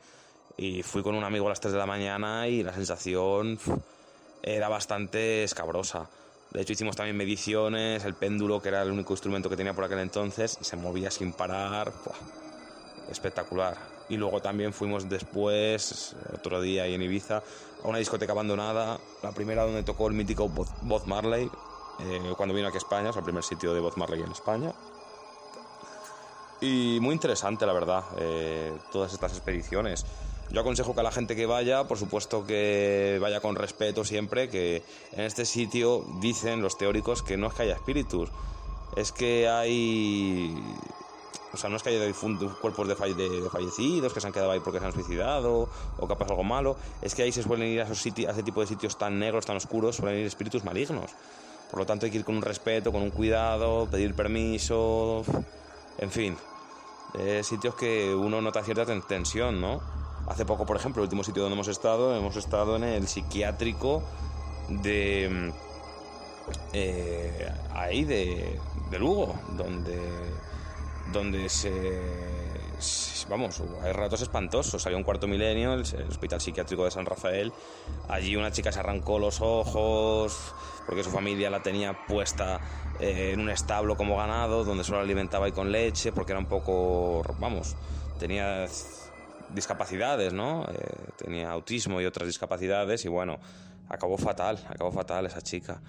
Y fui con un amigo a las 3 de la mañana y la sensación era bastante escabrosa. De hecho hicimos también mediciones, el péndulo, que era el único instrumento que tenía por aquel entonces, se movía sin parar. Espectacular. Y luego también fuimos después, otro día ahí en Ibiza, a una discoteca abandonada, la primera donde tocó el mítico Bob Marley, eh, cuando vino aquí a España, es el primer sitio de Bob Marley en España. Y muy interesante, la verdad, eh, todas estas expediciones. Yo aconsejo que a la gente que vaya, por supuesto que vaya con respeto siempre, que en este sitio dicen los teóricos que no es que haya espíritus, es que hay... O sea, no es que haya cuerpos de, falle, de, fallecidos que se han quedado ahí porque se han suicidado o que ha pasado algo malo, es que ahí se suelen ir a, esos a ese tipo de sitios tan negros, tan oscuros, suelen ir espíritus malignos. Por lo tanto hay que ir con un respeto, con un cuidado, pedir permiso, en fin, eh, sitios que uno nota cierta tensión, ¿no? Hace poco, por ejemplo, el último sitio donde hemos estado, hemos estado en el psiquiátrico de... Eh, ahí de, de Lugo, donde, donde se, vamos, hay ratos espantosos. Salió un cuarto milenio, el, hospital psiquiátrico de San Rafael. Allí una chica se arrancó los ojos porque su familia la tenía puesta eh, en un establo como ganado, donde solo alimentaba y con leche, porque era un poco, vamos, tenía discapacidades, ¿no? Eh, tenía autismo y otras discapacidades y bueno, acabó fatal, acabó fatal esa chica.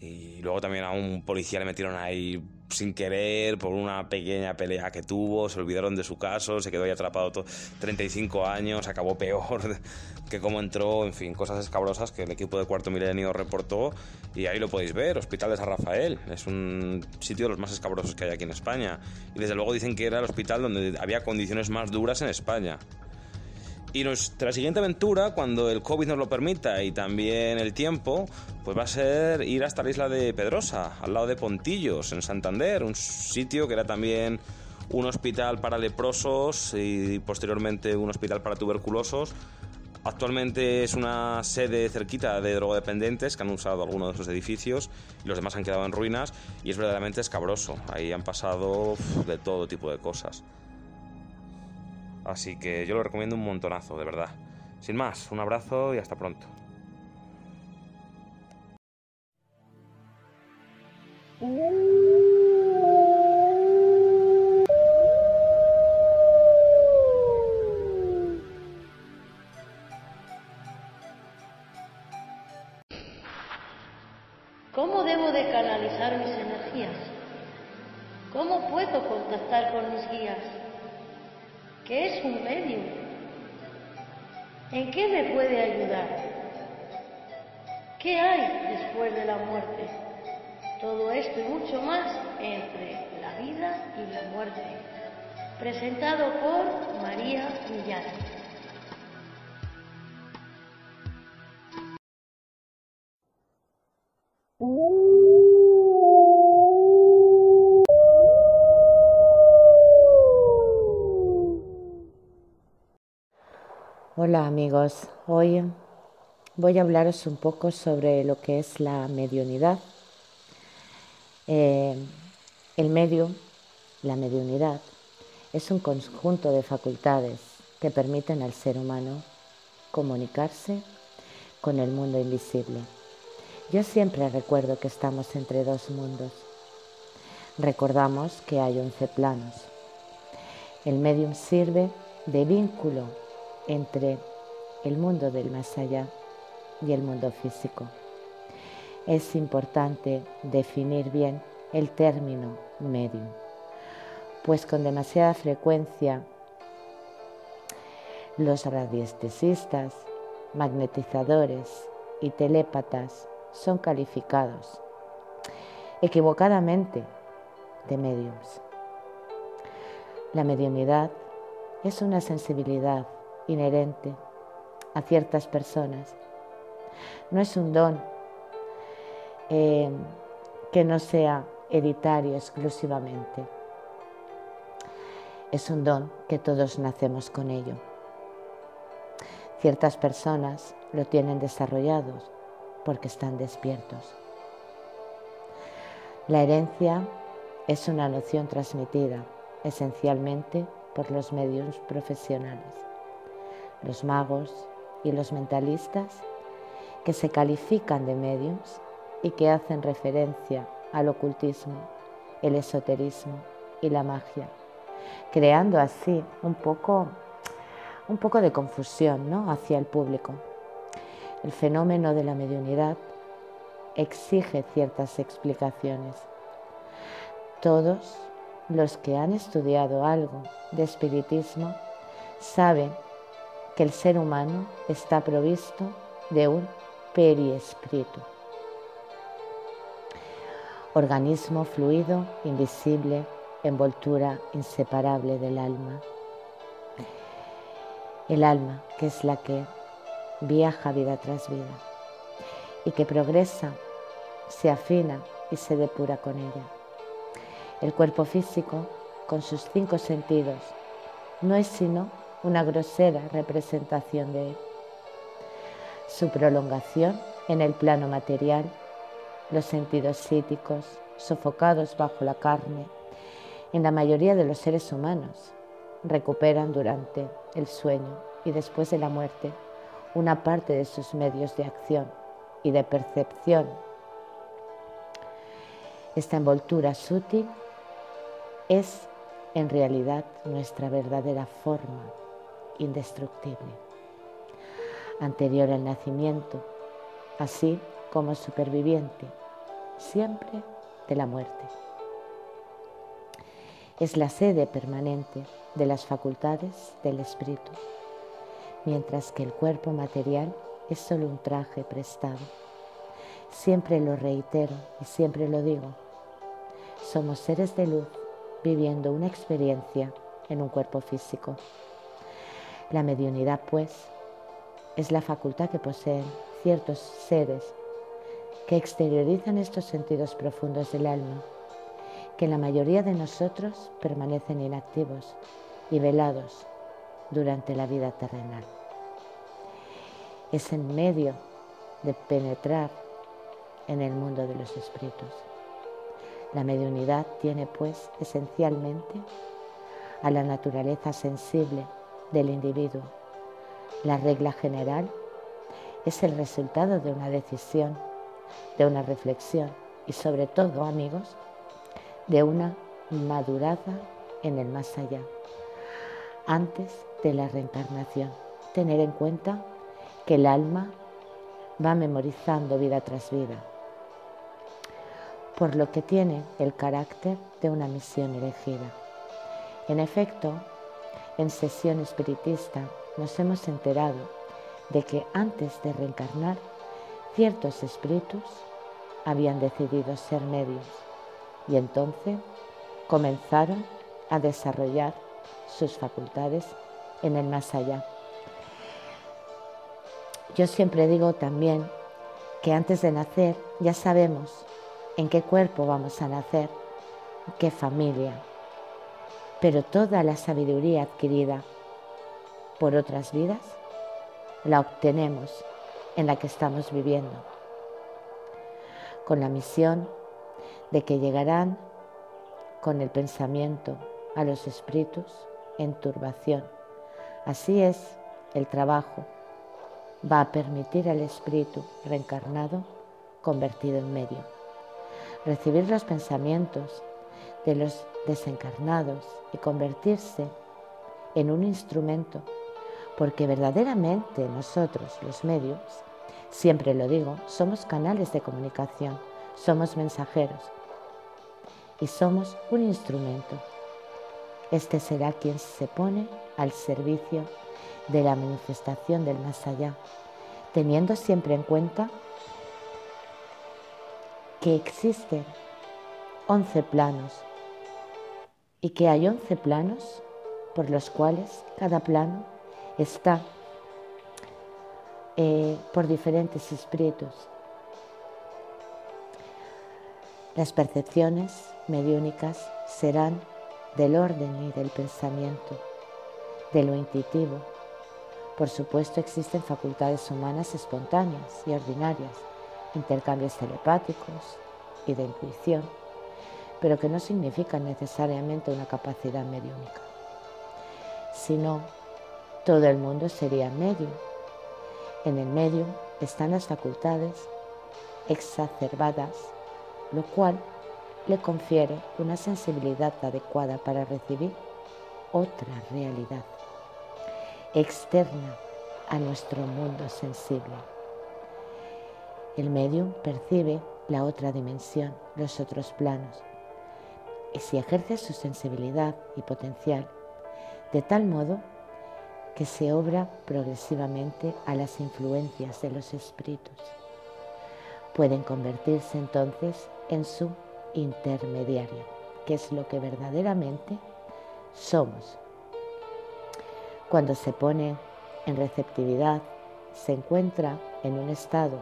Y luego también a un policía le metieron ahí sin querer por una pequeña pelea que tuvo, se olvidaron de su caso, se quedó ahí atrapado 35 años, acabó peor que como entró, en fin, cosas escabrosas que el equipo de Cuarto Milenio reportó y ahí lo podéis ver, Hospital de San Rafael, es un sitio de los más escabrosos que hay aquí en España y desde luego dicen que era el hospital donde había condiciones más duras en España. Y nuestra siguiente aventura, cuando el COVID nos lo permita y también el tiempo, pues va a ser ir hasta la isla de Pedrosa, al lado de Pontillos, en Santander, un sitio que era también un hospital para leprosos y posteriormente un hospital para tuberculosos. Actualmente es una sede cerquita de drogodependientes que han usado algunos de esos edificios y los demás han quedado en ruinas y es verdaderamente escabroso. Ahí han pasado de todo tipo de cosas. Así que yo lo recomiendo un montonazo, de verdad. Sin más, un abrazo y hasta pronto. ¿Cómo debo de canalizar mis energías? ¿Cómo puedo contactar con mis guías? ¿Qué es un medium? ¿En qué me puede ayudar? ¿Qué hay después de la muerte? Todo esto y mucho más entre la vida y la muerte. Presentado por María Millán. Hola amigos, hoy voy a hablaros un poco sobre lo que es la mediunidad. Eh, el medio, la mediunidad, es un conjunto de facultades que permiten al ser humano comunicarse con el mundo invisible. Yo siempre recuerdo que estamos entre dos mundos. Recordamos que hay once planos. El medium sirve de vínculo entre el mundo del más allá y el mundo físico. Es importante definir bien el término medium, pues con demasiada frecuencia los radiestesistas, magnetizadores y telépatas son calificados equivocadamente de mediums. La mediunidad es una sensibilidad inherente a ciertas personas. No es un don eh, que no sea hereditario exclusivamente. Es un don que todos nacemos con ello. Ciertas personas lo tienen desarrollados porque están despiertos. La herencia es una noción transmitida esencialmente por los medios profesionales los magos y los mentalistas que se califican de mediums y que hacen referencia al ocultismo, el esoterismo y la magia, creando así un poco, un poco de confusión ¿no? hacia el público. El fenómeno de la mediunidad exige ciertas explicaciones. Todos los que han estudiado algo de espiritismo saben que el ser humano está provisto de un periespíritu, organismo fluido, invisible, envoltura inseparable del alma. El alma, que es la que viaja vida tras vida y que progresa, se afina y se depura con ella. El cuerpo físico, con sus cinco sentidos, no es sino una grosera representación de él. Su prolongación en el plano material, los sentidos psíquicos sofocados bajo la carne, en la mayoría de los seres humanos, recuperan durante el sueño y después de la muerte una parte de sus medios de acción y de percepción. Esta envoltura sutil es en realidad nuestra verdadera forma indestructible, anterior al nacimiento, así como superviviente, siempre de la muerte. Es la sede permanente de las facultades del espíritu, mientras que el cuerpo material es solo un traje prestado. Siempre lo reitero y siempre lo digo. Somos seres de luz viviendo una experiencia en un cuerpo físico. La mediunidad, pues, es la facultad que poseen ciertos seres que exteriorizan estos sentidos profundos del alma, que la mayoría de nosotros permanecen inactivos y velados durante la vida terrenal. Es en medio de penetrar en el mundo de los espíritus. La mediunidad tiene pues esencialmente a la naturaleza sensible del individuo. La regla general es el resultado de una decisión, de una reflexión y sobre todo, amigos, de una madurada en el más allá, antes de la reencarnación. Tener en cuenta que el alma va memorizando vida tras vida, por lo que tiene el carácter de una misión elegida. En efecto, en sesión espiritista nos hemos enterado de que antes de reencarnar, ciertos espíritus habían decidido ser medios y entonces comenzaron a desarrollar sus facultades en el más allá. Yo siempre digo también que antes de nacer ya sabemos en qué cuerpo vamos a nacer, qué familia, pero toda la sabiduría adquirida por otras vidas la obtenemos en la que estamos viviendo, con la misión de que llegarán con el pensamiento a los espíritus en turbación. Así es el trabajo. Va a permitir al espíritu reencarnado convertido en medio. Recibir los pensamientos de los desencarnados y convertirse en un instrumento, porque verdaderamente nosotros, los medios, siempre lo digo, somos canales de comunicación, somos mensajeros y somos un instrumento. Este será quien se pone al servicio de la manifestación del más allá, teniendo siempre en cuenta que existen 11 planos y que hay 11 planos por los cuales cada plano está eh, por diferentes espíritus. Las percepciones mediúnicas serán del orden y del pensamiento, de lo intuitivo. Por supuesto existen facultades humanas espontáneas y ordinarias, intercambios telepáticos y de intuición, pero que no significan necesariamente una capacidad mediúnica. sino todo el mundo sería medio. En el medio están las facultades exacerbadas, lo cual le confiere una sensibilidad adecuada para recibir otra realidad externa a nuestro mundo sensible. El medium percibe la otra dimensión, los otros planos, y si ejerce su sensibilidad y potencial de tal modo que se obra progresivamente a las influencias de los espíritus. Pueden convertirse entonces en su intermediario, que es lo que verdaderamente somos. Cuando se pone en receptividad, se encuentra en un estado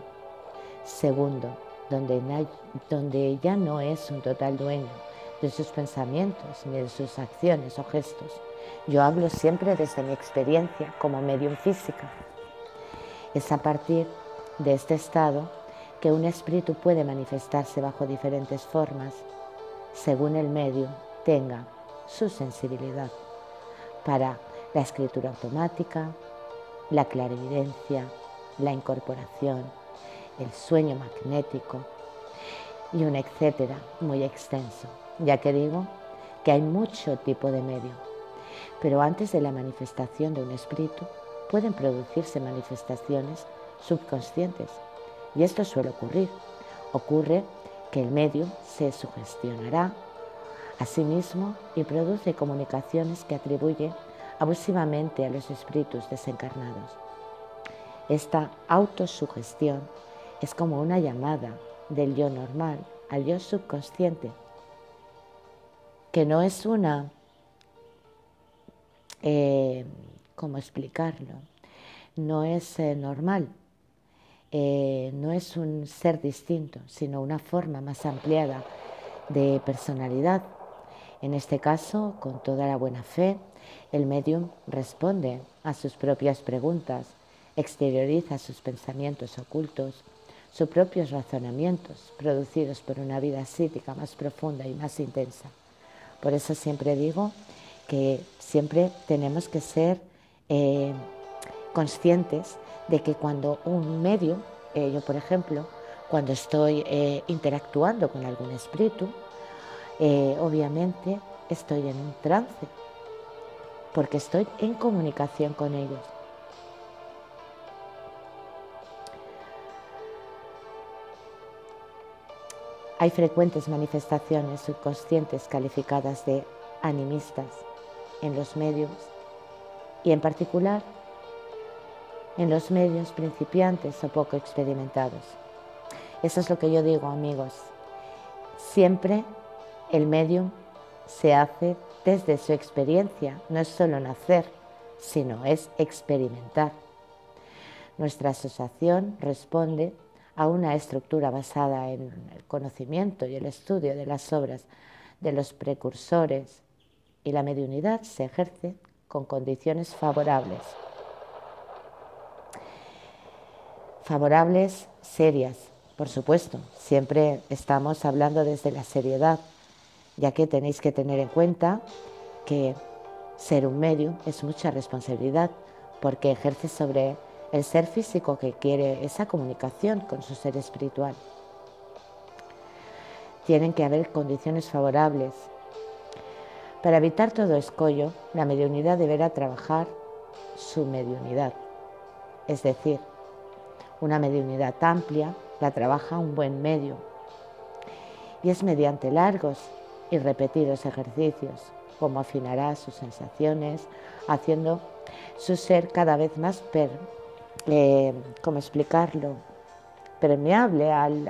segundo, donde, ya no es un total dueño de sus pensamientos ni de sus acciones o gestos. Yo hablo siempre desde mi experiencia como medium física. Es a partir de este estado que un espíritu puede manifestarse bajo diferentes formas según el medio tenga su sensibilidad para la escritura automática, la clarividencia, la incorporación, el sueño magnético y un etcétera muy extenso, ya que digo que hay mucho tipo de medio, pero antes de la manifestación de un espíritu pueden producirse manifestaciones subconscientes y esto suele ocurrir. Ocurre que el medio se sugestionará a sí mismo y produce comunicaciones que atribuye abusivamente a los espíritus desencarnados. Esta autosugestión es como una llamada del yo normal al yo subconsciente, que no es una, eh, ¿cómo explicarlo? No es eh, normal, eh, no es un ser distinto, sino una forma más ampliada de personalidad. En este caso, con toda la buena fe, el medium responde a sus propias preguntas, exterioriza sus pensamientos ocultos, sus propios razonamientos producidos por una vida psíquica más profunda y más intensa. Por eso siempre digo que siempre tenemos que ser eh, conscientes de que cuando un medio, eh, yo por ejemplo, cuando estoy eh, interactuando con algún espíritu, obviamente estoy en un trance, porque estoy en comunicación con ellos. Hay frecuentes manifestaciones subconscientes calificadas de animistas en los medios y en particular en los medios principiantes o poco experimentados. Eso es lo que yo digo, amigos. Siempre el medium se hace desde su experiencia, no es solo nacer, sino es experimentar. Nuestra asociación responde a una estructura basada en el conocimiento y el estudio de las obras de los precursores y la mediunidad se ejerce con condiciones favorables. Favorables, serias, por supuesto. Siempre estamos hablando desde la seriedad, ya que tenéis que tener en cuenta que ser un medio es mucha responsabilidad porque ejerce sobre el ser físico que quiere esa comunicación con su ser espiritual. Tienen que haber condiciones favorables. Para evitar todo escollo, la mediunidad deberá trabajar su mediunidad, es decir, una mediunidad amplia la trabaja un buen medio y es mediante largos y repetidos ejercicios como afinará sus sensaciones, haciendo su ser cada vez más per, eh, ¿cómo explicarlo? permeable al,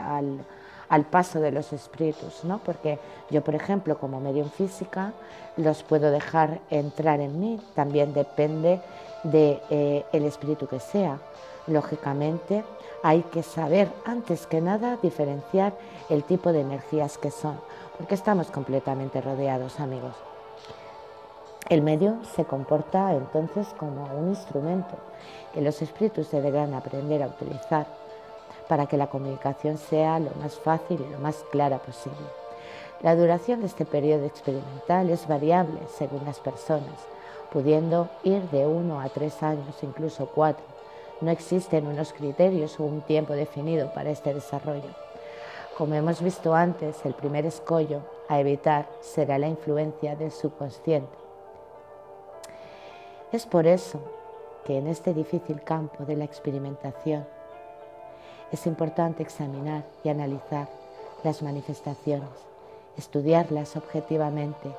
al, paso de los espíritus, ¿no? Porque yo, por ejemplo, como medium física, los puedo dejar entrar en mí, también depende del de, eh, espíritu que sea. Lógicamente, hay que saber, antes que nada, diferenciar el tipo de energías que son, porque estamos completamente rodeados, amigos. El medio se comporta entonces como un instrumento que los espíritus deberán aprender a utilizar para que la comunicación sea lo más fácil y lo más clara posible. La duración de este periodo experimental es variable según las personas, pudiendo ir de uno a tres años, incluso cuatro. No existen unos criterios o un tiempo definido para este desarrollo. Como hemos visto antes, el primer escollo a evitar será la influencia del subconsciente es por eso que en este difícil campo de la experimentación es importante examinar y analizar las manifestaciones, estudiarlas objetivamente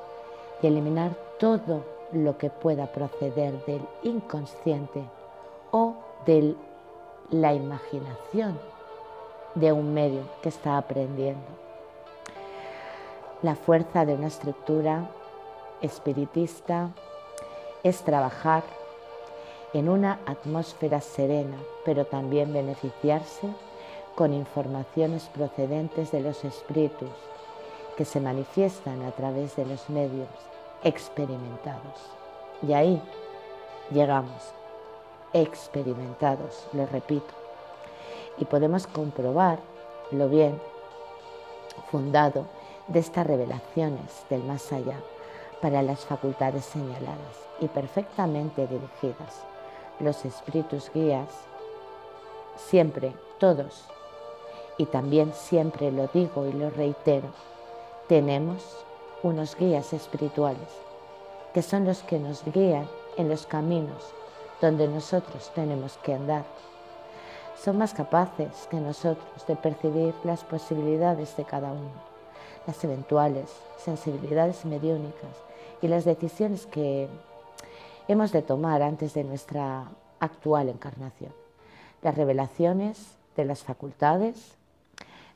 y eliminar todo lo que pueda proceder del inconsciente o de la imaginación de un medio que está aprendiendo. La fuerza de una estructura espiritista es trabajar en una atmósfera serena, pero también beneficiarse con informaciones procedentes de los espíritus que se manifiestan a través de los medios experimentados. Y ahí llegamos, experimentados, lo repito, y podemos comprobar lo bien fundado de estas revelaciones del más allá para las facultades señaladas y perfectamente dirigidas. Los espíritus guías, siempre, todos, y también siempre lo digo y lo reitero, tenemos unos guías espirituales, que son los que nos guían en los caminos donde nosotros tenemos que andar. Son más capaces que nosotros de percibir las posibilidades de cada uno, las eventuales sensibilidades mediúnicas y las decisiones que hemos de tomar antes de nuestra actual encarnación. Las revelaciones de las facultades,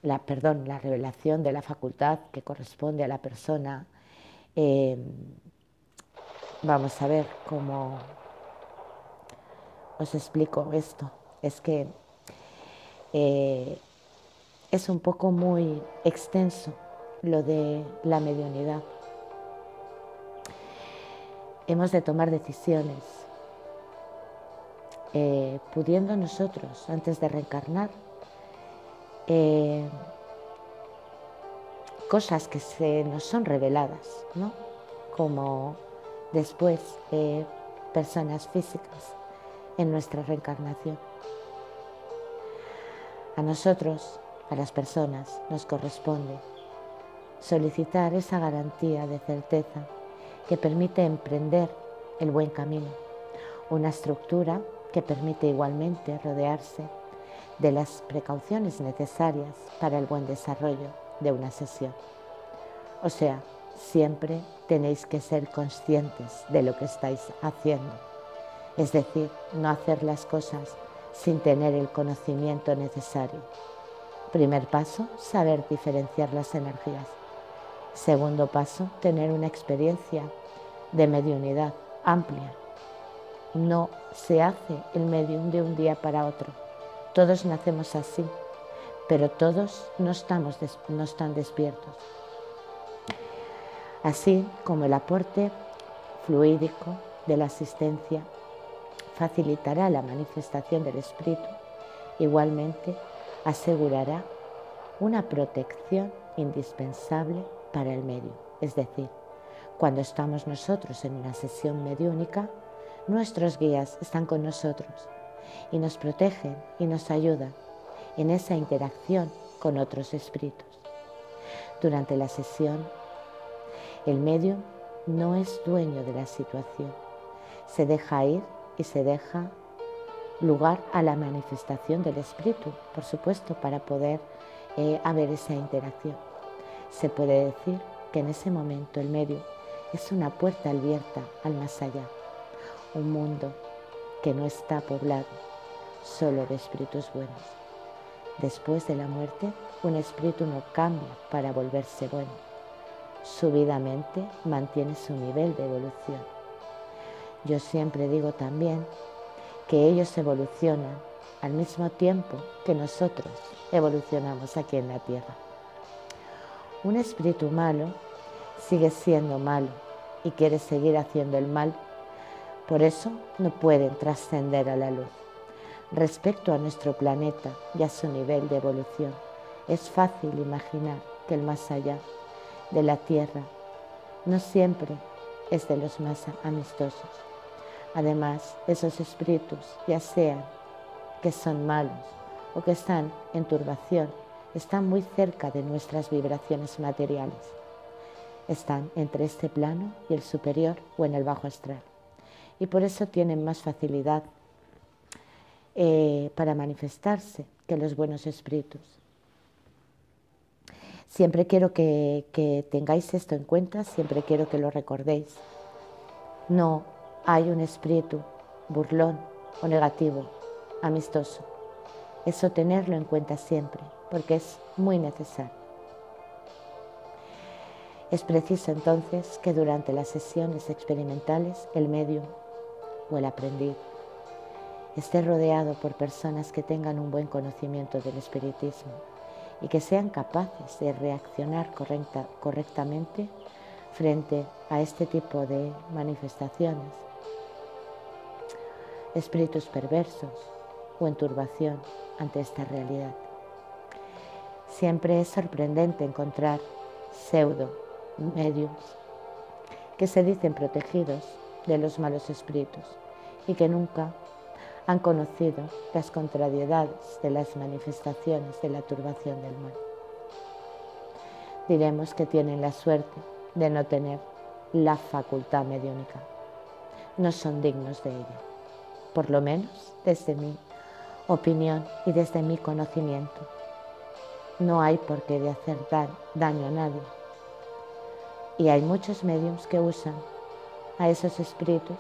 la, perdón, la revelación de la facultad que corresponde a la persona. Eh, vamos a ver cómo os explico esto. Es que eh, es un poco muy extenso lo de la mediunidad hemos de tomar decisiones, eh, pudiendo nosotros, antes de reencarnar, eh, cosas que se nos son reveladas, ¿no? como después eh, personas físicas en nuestra reencarnación. A nosotros, a las personas, nos corresponde solicitar esa garantía de certeza que permite emprender el buen camino, una estructura que permite igualmente rodearse de las precauciones necesarias para el buen desarrollo de una sesión. O sea, siempre tenéis que ser conscientes de lo que estáis haciendo es decir, no hacer las cosas sin tener el conocimiento necesario. Primer paso, saber diferenciar las energías. Segundo paso, tener una experiencia de mediunidad amplia. No se hace el medium de un día para otro. Todos nacemos así, pero todos no, estamos no están despiertos. Así como el aporte fluídico de la asistencia facilitará la manifestación del espíritu, igualmente asegurará una protección indispensable para el medio. Es decir, cuando estamos nosotros en una sesión mediúnica, nuestros guías están con nosotros y nos protegen y nos ayudan en esa interacción con otros espíritus. Durante la sesión, el medio no es dueño de la situación, se deja ir y se deja lugar a la manifestación del espíritu, por supuesto, para poder eh, haber esa interacción. Se puede decir que en ese momento el medio es una puerta abierta al más allá, un mundo que no está poblado solo de espíritus buenos. Después de la muerte, un espíritu no cambia para volverse bueno. Subidamente mantiene su nivel de evolución. Yo siempre digo también que ellos evolucionan al mismo tiempo que nosotros evolucionamos aquí en la Tierra. Un espíritu malo sigue siendo malo y quiere seguir haciendo el mal. Por eso no pueden trascender a la luz. Respecto a nuestro planeta y a su nivel de evolución, es fácil imaginar que el más allá de la Tierra no siempre es de los más amistosos. Además, esos espíritus, ya sean que son malos o que están en turbación, están muy cerca de nuestras vibraciones materiales. Están entre este plano y el superior o en el bajo astral. Y por eso tienen más facilidad eh, para manifestarse que los buenos espíritus. Siempre quiero que, que tengáis esto en cuenta, siempre quiero que lo recordéis. No hay un espíritu burlón o negativo, amistoso. Eso tenerlo en cuenta siempre, porque es muy necesario. Es preciso entonces que durante las sesiones experimentales el medio o el aprendiz esté rodeado por personas que tengan un buen conocimiento del espiritismo y que sean capaces de reaccionar correctamente frente a este tipo de manifestaciones. Espíritus perversos o en turbación ante esta realidad. Siempre es sorprendente encontrar pseudo medios que se dicen protegidos de los malos espíritus y que nunca han conocido las contrariedades de las manifestaciones de la turbación del mal. Diremos que tienen la suerte de no tener la facultad mediúnica. No son dignos de ella, por lo menos desde mi opinión y desde mi conocimiento. No hay por qué de hacer daño a nadie. Y hay muchos medios que usan a esos espíritus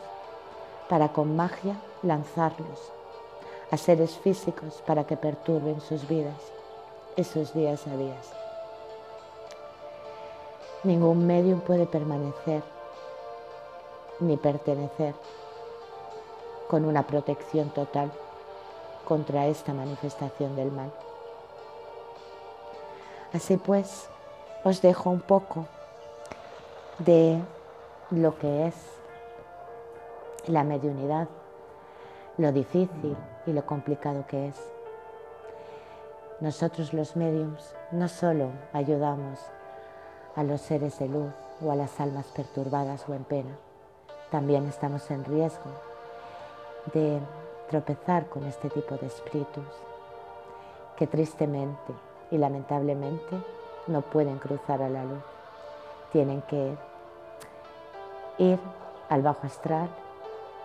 para con magia lanzarlos a seres físicos para que perturben sus vidas y sus días a días. Ningún medium puede permanecer ni pertenecer con una protección total contra esta manifestación del mal. Así pues, os dejo un poco de lo que es la mediunidad, lo difícil y lo complicado que es. Nosotros los mediums no solo ayudamos a los seres de luz o a las almas perturbadas o en pena, también estamos en riesgo de tropezar con este tipo de espíritus que tristemente y lamentablemente no pueden cruzar a la luz. Tienen que ir al bajo astral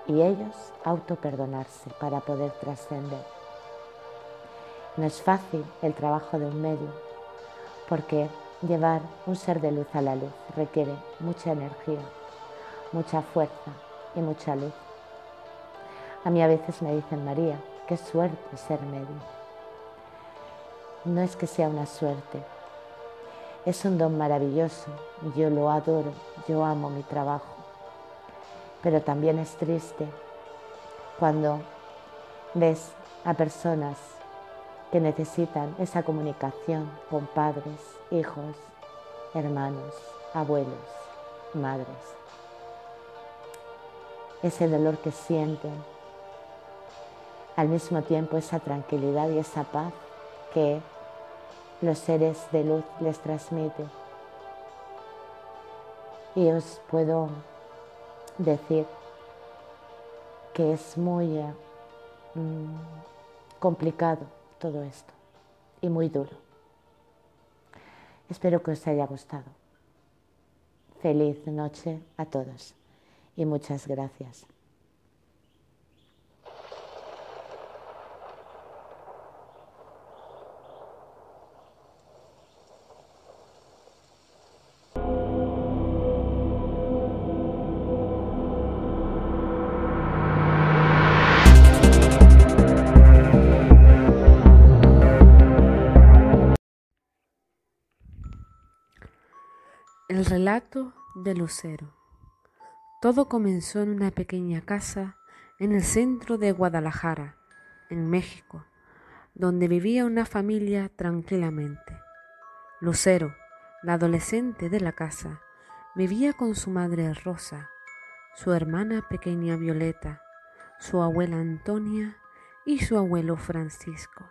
y ellos autoperdonarse para poder trascender. No es fácil el trabajo de un medio porque llevar un ser de luz a la luz requiere mucha energía, mucha fuerza y mucha luz. A mí a veces me dicen, María, qué suerte ser médico. No es que sea una suerte, es un don maravilloso, yo lo adoro, yo amo mi trabajo. Pero también es triste cuando ves a personas que necesitan esa comunicación con padres, hijos, hermanos, abuelos, madres. Ese dolor que sienten, al mismo tiempo esa tranquilidad y esa paz que los seres de luz les transmiten. Y os puedo decir que es muy eh, mm, complicado todo esto y muy duro. Espero que os haya gustado. Feliz noche a todos y muchas gracias. Relato de Lucero. Todo comenzó en una pequeña casa en el centro de Guadalajara, en México, donde vivía una familia tranquilamente. Lucero, la adolescente de la casa, vivía con su madre Rosa, su hermana pequeña Violeta, su abuela Antonia y su abuelo Francisco.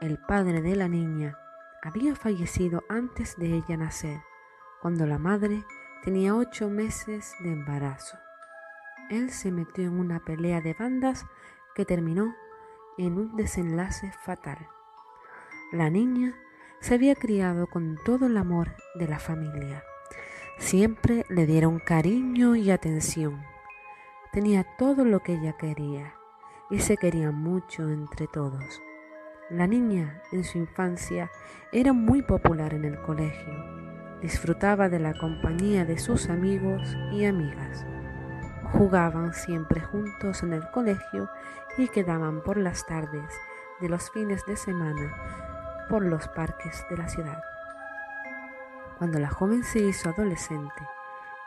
El padre de la niña había fallecido antes de ella nacer cuando la madre tenía ocho meses de embarazo. Él se metió en una pelea de bandas que terminó en un desenlace fatal. La niña se había criado con todo el amor de la familia. Siempre le dieron cariño y atención. Tenía todo lo que ella quería y se quería mucho entre todos. La niña en su infancia era muy popular en el colegio Disfrutaba de la compañía de sus amigos y amigas. Jugaban siempre juntos en el colegio y quedaban por las tardes de los fines de semana por los parques de la ciudad. Cuando la joven se hizo adolescente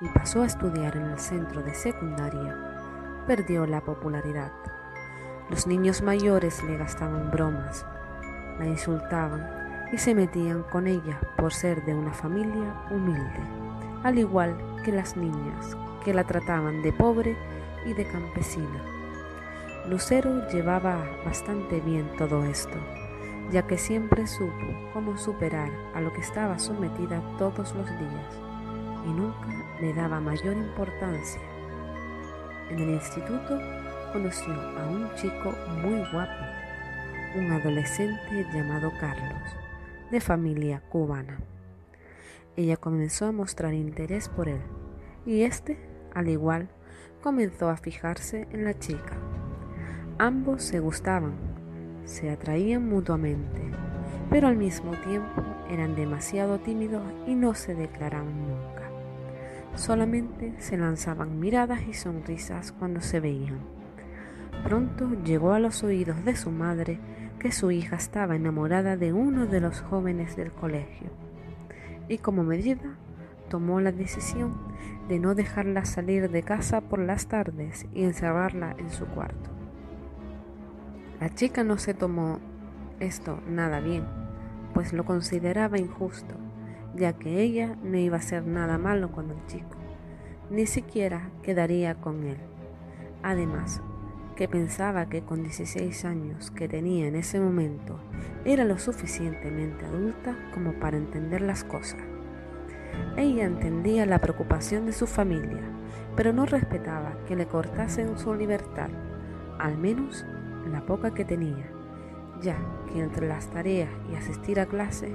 y pasó a estudiar en el centro de secundaria, perdió la popularidad. Los niños mayores le gastaban bromas, la insultaban y se metían con ella por ser de una familia humilde, al igual que las niñas que la trataban de pobre y de campesina. Lucero llevaba bastante bien todo esto, ya que siempre supo cómo superar a lo que estaba sometida todos los días y nunca le daba mayor importancia. En el instituto conoció a un chico muy guapo, un adolescente llamado Carlos de familia cubana. Ella comenzó a mostrar interés por él y éste, al igual, comenzó a fijarse en la chica. Ambos se gustaban, se atraían mutuamente, pero al mismo tiempo eran demasiado tímidos y no se declaraban nunca. Solamente se lanzaban miradas y sonrisas cuando se veían. Pronto llegó a los oídos de su madre que su hija estaba enamorada de uno de los jóvenes del colegio y como medida tomó la decisión de no dejarla salir de casa por las tardes y encerrarla en su cuarto. La chica no se tomó esto nada bien, pues lo consideraba injusto, ya que ella no iba a hacer nada malo con el chico, ni siquiera quedaría con él. Además, que pensaba que con 16 años que tenía en ese momento era lo suficientemente adulta como para entender las cosas. Ella entendía la preocupación de su familia, pero no respetaba que le cortasen su libertad, al menos la poca que tenía, ya que entre las tareas y asistir a clase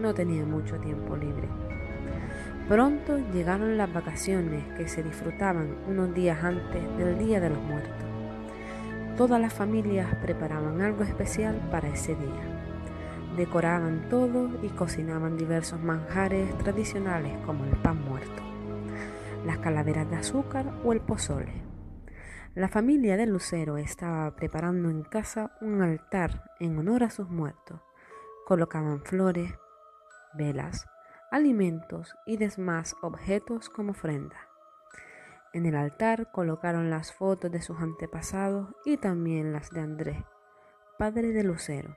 no tenía mucho tiempo libre. Pronto llegaron las vacaciones que se disfrutaban unos días antes del Día de los Muertos. Todas las familias preparaban algo especial para ese día. Decoraban todo y cocinaban diversos manjares tradicionales como el pan muerto, las calaveras de azúcar o el pozole. La familia de Lucero estaba preparando en casa un altar en honor a sus muertos. Colocaban flores, velas, alimentos y demás objetos como ofrenda. En el altar colocaron las fotos de sus antepasados y también las de Andrés, padre de Lucero.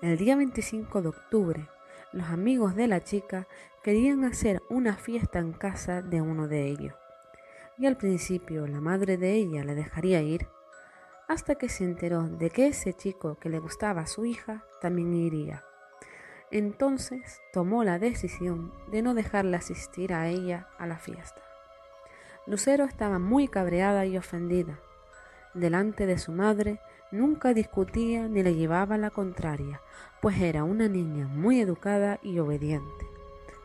El día 25 de octubre, los amigos de la chica querían hacer una fiesta en casa de uno de ellos y al principio la madre de ella le dejaría ir, hasta que se enteró de que ese chico que le gustaba a su hija también iría. Entonces tomó la decisión de no dejarle asistir a ella a la fiesta. Lucero estaba muy cabreada y ofendida. Delante de su madre nunca discutía ni le llevaba la contraria, pues era una niña muy educada y obediente,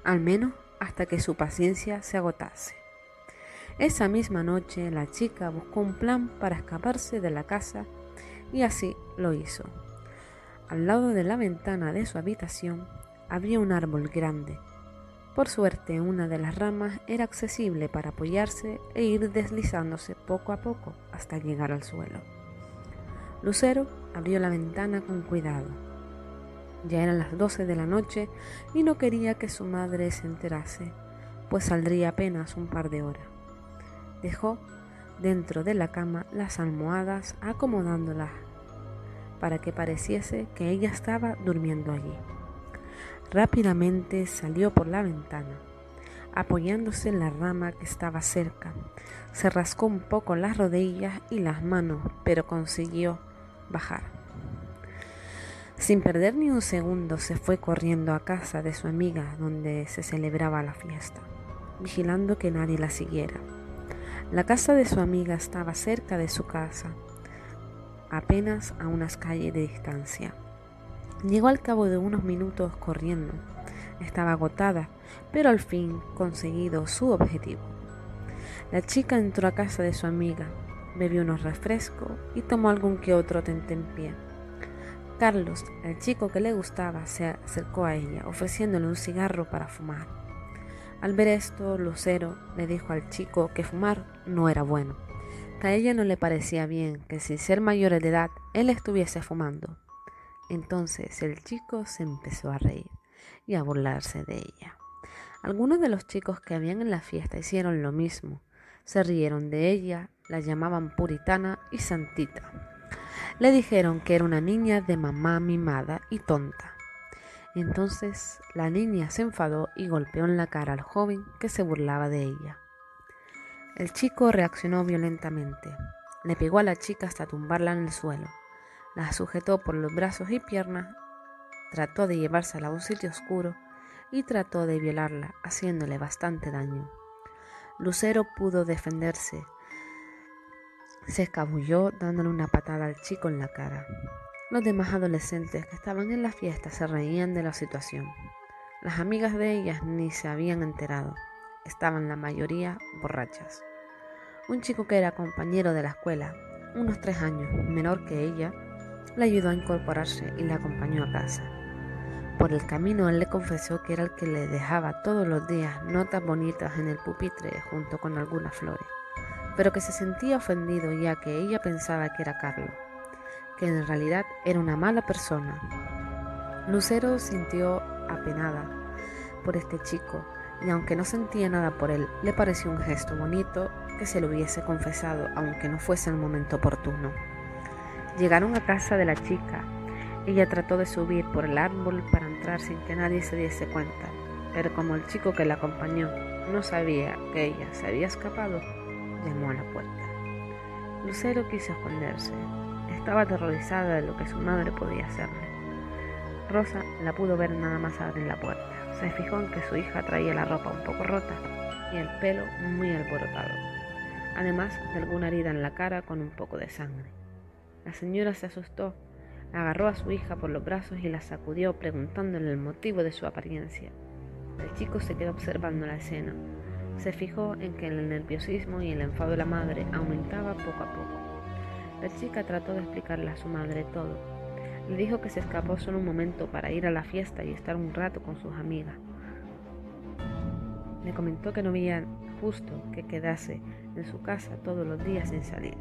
al menos hasta que su paciencia se agotase. Esa misma noche la chica buscó un plan para escaparse de la casa y así lo hizo. Al lado de la ventana de su habitación había un árbol grande. Por suerte una de las ramas era accesible para apoyarse e ir deslizándose poco a poco hasta llegar al suelo. Lucero abrió la ventana con cuidado. Ya eran las doce de la noche y no quería que su madre se enterase, pues saldría apenas un par de horas. Dejó dentro de la cama las almohadas acomodándolas para que pareciese que ella estaba durmiendo allí. Rápidamente salió por la ventana, apoyándose en la rama que estaba cerca. Se rascó un poco las rodillas y las manos, pero consiguió bajar. Sin perder ni un segundo se fue corriendo a casa de su amiga donde se celebraba la fiesta, vigilando que nadie la siguiera. La casa de su amiga estaba cerca de su casa, apenas a unas calles de distancia. Llegó al cabo de unos minutos corriendo. Estaba agotada, pero al fin conseguido su objetivo. La chica entró a casa de su amiga, bebió unos refrescos y tomó algún que otro tentempié. Carlos, el chico que le gustaba, se acercó a ella, ofreciéndole un cigarro para fumar. Al ver esto, Lucero le dijo al chico que fumar no era bueno, que a ella no le parecía bien que sin ser mayor de edad él estuviese fumando. Entonces el chico se empezó a reír y a burlarse de ella. Algunos de los chicos que habían en la fiesta hicieron lo mismo. Se rieron de ella, la llamaban puritana y santita. Le dijeron que era una niña de mamá mimada y tonta. Entonces la niña se enfadó y golpeó en la cara al joven que se burlaba de ella. El chico reaccionó violentamente. Le pegó a la chica hasta tumbarla en el suelo. La sujetó por los brazos y piernas, trató de llevársela a un sitio oscuro y trató de violarla, haciéndole bastante daño. Lucero pudo defenderse. Se escabulló dándole una patada al chico en la cara. Los demás adolescentes que estaban en la fiesta se reían de la situación. Las amigas de ellas ni se habían enterado. Estaban la mayoría borrachas. Un chico que era compañero de la escuela, unos tres años menor que ella, le ayudó a incorporarse y le acompañó a casa. Por el camino él le confesó que era el que le dejaba todos los días notas bonitas en el pupitre junto con algunas flores, pero que se sentía ofendido ya que ella pensaba que era Carlos que en realidad era una mala persona. Lucero sintió apenada por este chico y aunque no sentía nada por él, le pareció un gesto bonito que se lo hubiese confesado aunque no fuese el momento oportuno. Llegaron a casa de la chica. Ella trató de subir por el árbol para entrar sin que nadie se diese cuenta, pero como el chico que la acompañó no sabía que ella se había escapado, llamó a la puerta. Lucero quiso esconderse, estaba aterrorizada de lo que su madre podía hacerle. Rosa la pudo ver nada más abrir la puerta. Se fijó en que su hija traía la ropa un poco rota y el pelo muy alborotado, además de alguna herida en la cara con un poco de sangre. La señora se asustó, agarró a su hija por los brazos y la sacudió preguntándole el motivo de su apariencia. El chico se quedó observando la escena. Se fijó en que el nerviosismo y el enfado de la madre aumentaba poco a poco. La chica trató de explicarle a su madre todo. Le dijo que se escapó solo un momento para ir a la fiesta y estar un rato con sus amigas. Le comentó que no había justo que quedase en su casa todos los días sin salir.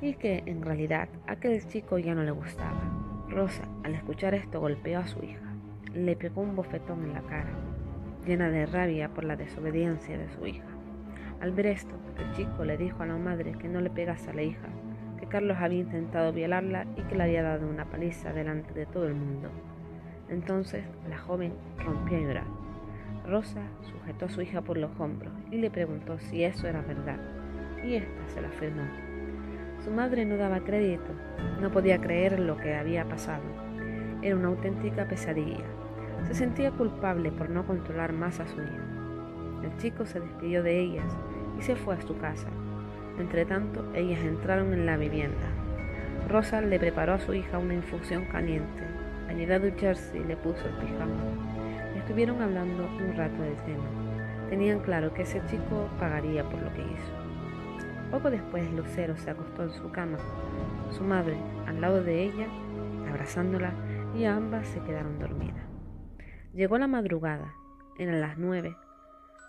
Y que en realidad aquel chico ya no le gustaba. Rosa, al escuchar esto, golpeó a su hija. Le pegó un bofetón en la cara, llena de rabia por la desobediencia de su hija. Al ver esto, el chico le dijo a la madre que no le pegase a la hija, que Carlos había intentado violarla y que le había dado una paliza delante de todo el mundo. Entonces la joven rompió a llorar. Rosa sujetó a su hija por los hombros y le preguntó si eso era verdad, y ésta se lo afirmó. Su madre no daba crédito, no podía creer lo que había pasado. Era una auténtica pesadilla. Se sentía culpable por no controlar más a su hija. El chico se despidió de ellas y se fue a su casa. Entretanto, ellas entraron en la vivienda. Rosa le preparó a su hija una infusión caliente. Añadió a ducharse y le puso el pijama. Estuvieron hablando un rato del tema. Tenían claro que ese chico pagaría por lo que hizo. Poco después Lucero se acostó en su cama, su madre al lado de ella, abrazándola, y ambas se quedaron dormidas. Llegó la madrugada, eran las nueve.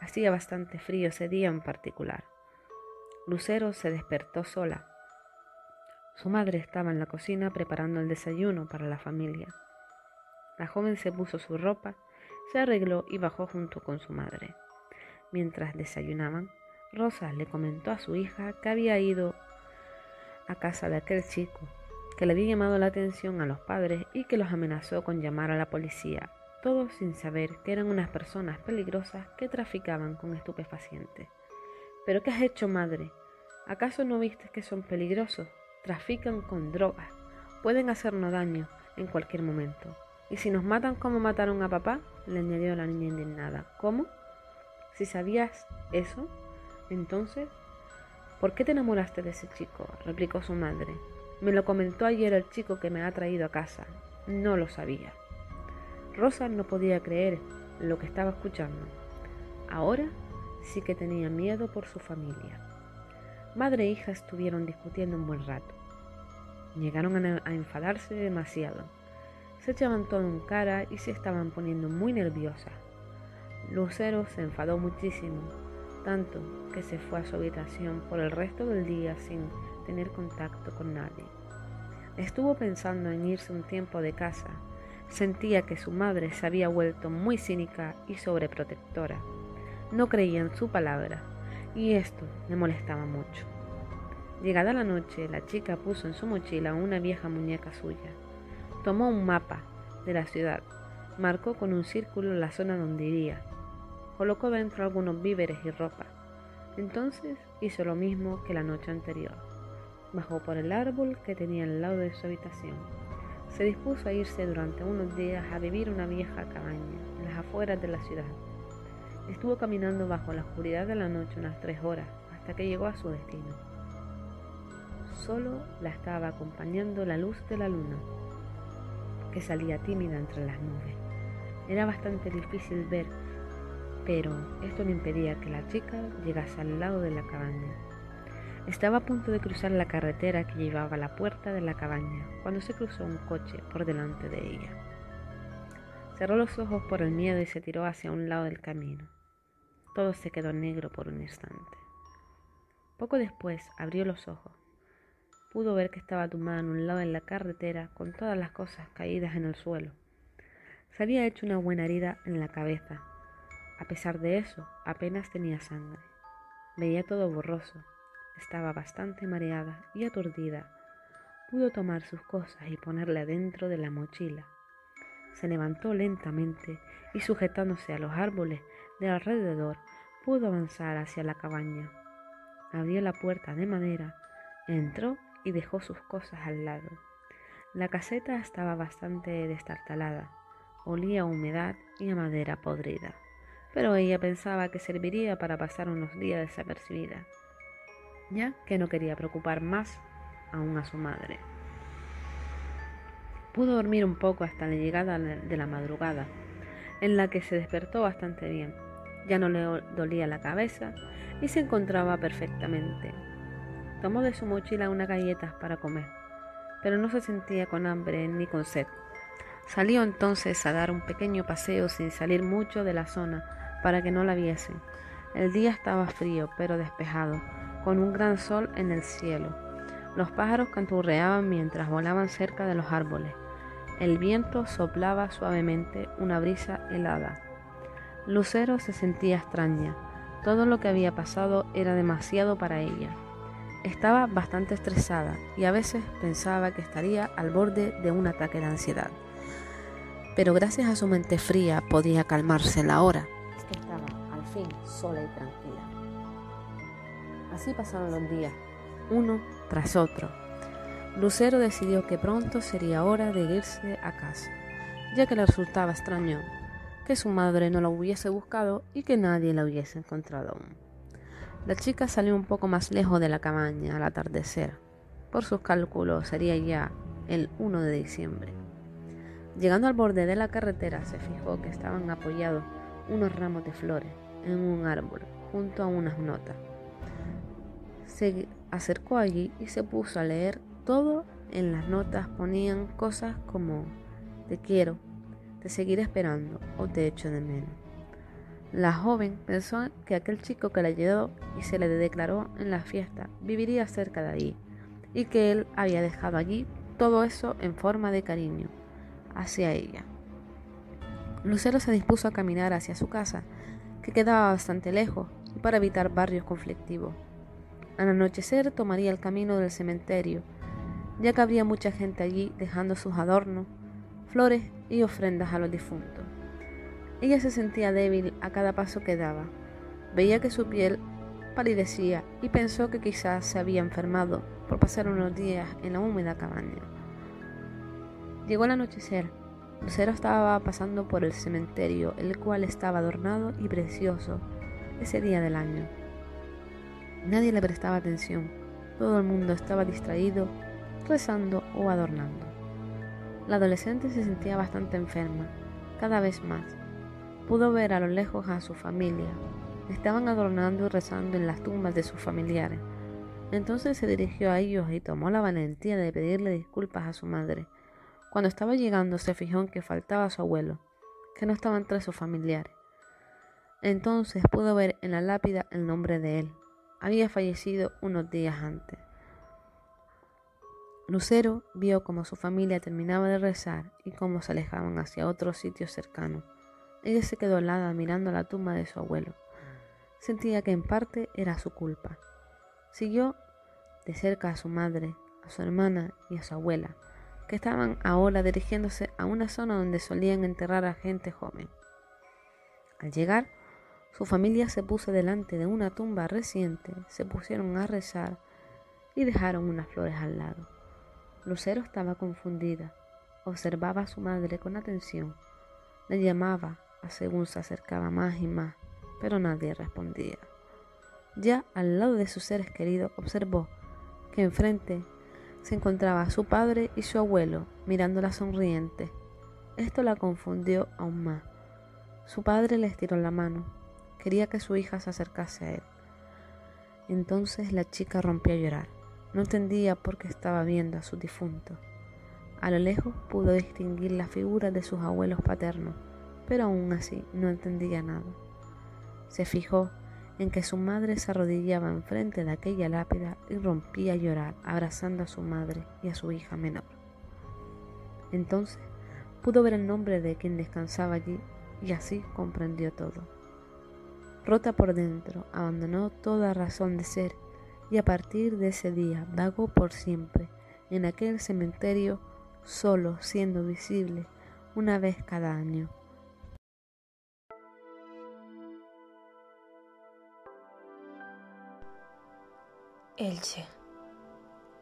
Hacía bastante frío ese día en particular. Lucero se despertó sola. Su madre estaba en la cocina preparando el desayuno para la familia. La joven se puso su ropa se arregló y bajó junto con su madre. Mientras desayunaban, Rosa le comentó a su hija que había ido a casa de aquel chico, que le había llamado la atención a los padres y que los amenazó con llamar a la policía, todos sin saber que eran unas personas peligrosas que traficaban con estupefacientes. ¿Pero qué has hecho, madre? ¿Acaso no viste que son peligrosos? Trafican con drogas, pueden hacernos daño en cualquier momento. ¿Y si nos matan como mataron a papá? le añadió la niña indignada. ¿Cómo? Si sabías eso, entonces, ¿por qué te enamoraste de ese chico? replicó su madre. Me lo comentó ayer el chico que me ha traído a casa. No lo sabía. Rosa no podía creer lo que estaba escuchando. Ahora sí que tenía miedo por su familia. Madre e hija estuvieron discutiendo un buen rato. Llegaron a, enfadarse demasiado se echaban todo en cara y se estaban poniendo muy nerviosas. Lucero se enfadó muchísimo, tanto que se fue a su habitación por el resto del día sin tener contacto con nadie. Estuvo pensando en irse un tiempo de casa. Sentía que su madre se había vuelto muy cínica y sobreprotectora. No creía en su palabra y esto le molestaba mucho. Llegada la noche, la chica puso en su mochila una vieja muñeca suya Tomó un mapa de la ciudad, marcó con un círculo la zona donde iría, colocó dentro algunos víveres y ropa. Entonces hizo lo mismo que la noche anterior. Bajó por el árbol que tenía al lado de su habitación. Se dispuso a irse durante unos días a vivir una vieja cabaña en las afueras de la ciudad. Estuvo caminando bajo la oscuridad de la noche unas tres horas hasta que llegó a su destino. Solo la estaba acompañando la luz de la luna que salía tímida entre las nubes. Era bastante difícil ver, pero esto no impedía que la chica llegase al lado de la cabaña. Estaba a punto de cruzar la carretera que llevaba a la puerta de la cabaña cuando se cruzó un coche por delante de ella. Cerró los ojos por el miedo y se tiró hacia un lado del camino. Todo se quedó negro por un instante. Poco después abrió los ojos Pudo ver que estaba tumbada en un lado de la carretera con todas las cosas caídas en el suelo. Se había hecho una buena herida en la cabeza. A pesar de eso, apenas tenía sangre. Veía todo borroso. Estaba bastante mareada y aturdida. Pudo tomar sus cosas y ponerle adentro de la mochila. Se levantó lentamente y sujetándose a los árboles de alrededor, pudo avanzar hacia la cabaña. Abrió la puerta de madera, entró y dejó sus cosas al lado. La caseta estaba bastante destartalada, olía a humedad y a madera podrida, pero ella pensaba que serviría para pasar unos días desapercibida, ya que no quería preocupar más aún a su madre. Pudo dormir un poco hasta la llegada de la madrugada, en la que se despertó bastante bien. Ya no le dolía la cabeza y se encontraba perfectamente. Tomó de su mochila unas galletas para comer, pero no se sentía con hambre ni con sed. Salió entonces a dar un pequeño paseo sin salir mucho de la zona para que no la viesen. El día estaba frío pero despejado, con un gran sol en el cielo. Los pájaros canturreaban mientras volaban cerca de los árboles. El viento soplaba suavemente una brisa helada. Lucero se sentía extraña. Todo lo que había pasado era demasiado para ella. Estaba bastante estresada y a veces pensaba que estaría al borde de un ataque de ansiedad. Pero gracias a su mente fría podía calmarse la hora. Sola y tranquila. Así pasaron los días, uno tras otro. Lucero decidió que pronto sería hora de irse a casa, ya que le resultaba extraño que su madre no la hubiese buscado y que nadie la hubiese encontrado aún. La chica salió un poco más lejos de la cabaña al atardecer. Por sus cálculos sería ya el 1 de diciembre. Llegando al borde de la carretera se fijó que estaban apoyados unos ramos de flores en un árbol junto a unas notas. Se acercó allí y se puso a leer todo en las notas ponían cosas como te quiero, te seguiré esperando o te echo de menos. La joven pensó que aquel chico que la ayudó y se le declaró en la fiesta viviría cerca de allí y que él había dejado allí todo eso en forma de cariño hacia ella. Lucero se dispuso a caminar hacia su casa, que quedaba bastante lejos, y para evitar barrios conflictivos. Al anochecer tomaría el camino del cementerio, ya que habría mucha gente allí dejando sus adornos, flores y ofrendas a los difuntos. Ella se sentía débil a cada paso que daba. Veía que su piel palidecía y pensó que quizás se había enfermado por pasar unos días en la húmeda cabaña. Llegó el anochecer. Lucero estaba pasando por el cementerio, el cual estaba adornado y precioso ese día del año. Nadie le prestaba atención. Todo el mundo estaba distraído, rezando o adornando. La adolescente se sentía bastante enferma, cada vez más. Pudo ver a lo lejos a su familia. Estaban adornando y rezando en las tumbas de sus familiares. Entonces se dirigió a ellos y tomó la valentía de pedirle disculpas a su madre. Cuando estaba llegando se fijó en que faltaba su abuelo, que no estaba entre sus familiares. Entonces pudo ver en la lápida el nombre de él. Había fallecido unos días antes. Lucero vio cómo su familia terminaba de rezar y cómo se alejaban hacia otro sitio cercano. Ella se quedó helada mirando la tumba de su abuelo. Sentía que en parte era su culpa. Siguió de cerca a su madre, a su hermana y a su abuela, que estaban ahora dirigiéndose a una zona donde solían enterrar a gente joven. Al llegar, su familia se puso delante de una tumba reciente, se pusieron a rezar y dejaron unas flores al lado. Lucero estaba confundida, observaba a su madre con atención, le llamaba según se acercaba más y más, pero nadie respondía. Ya al lado de sus seres queridos observó que enfrente se encontraba su padre y su abuelo mirándola sonriente. Esto la confundió aún más. Su padre le estiró la mano. Quería que su hija se acercase a él. Entonces la chica rompió a llorar. No entendía por qué estaba viendo a su difunto. A lo lejos pudo distinguir la figura de sus abuelos paternos pero aún así no entendía nada. Se fijó en que su madre se arrodillaba enfrente de aquella lápida y rompía a llorar abrazando a su madre y a su hija menor. Entonces pudo ver el nombre de quien descansaba allí y así comprendió todo. Rota por dentro, abandonó toda razón de ser y a partir de ese día vagó por siempre en aquel cementerio solo siendo visible una vez cada año. Elche.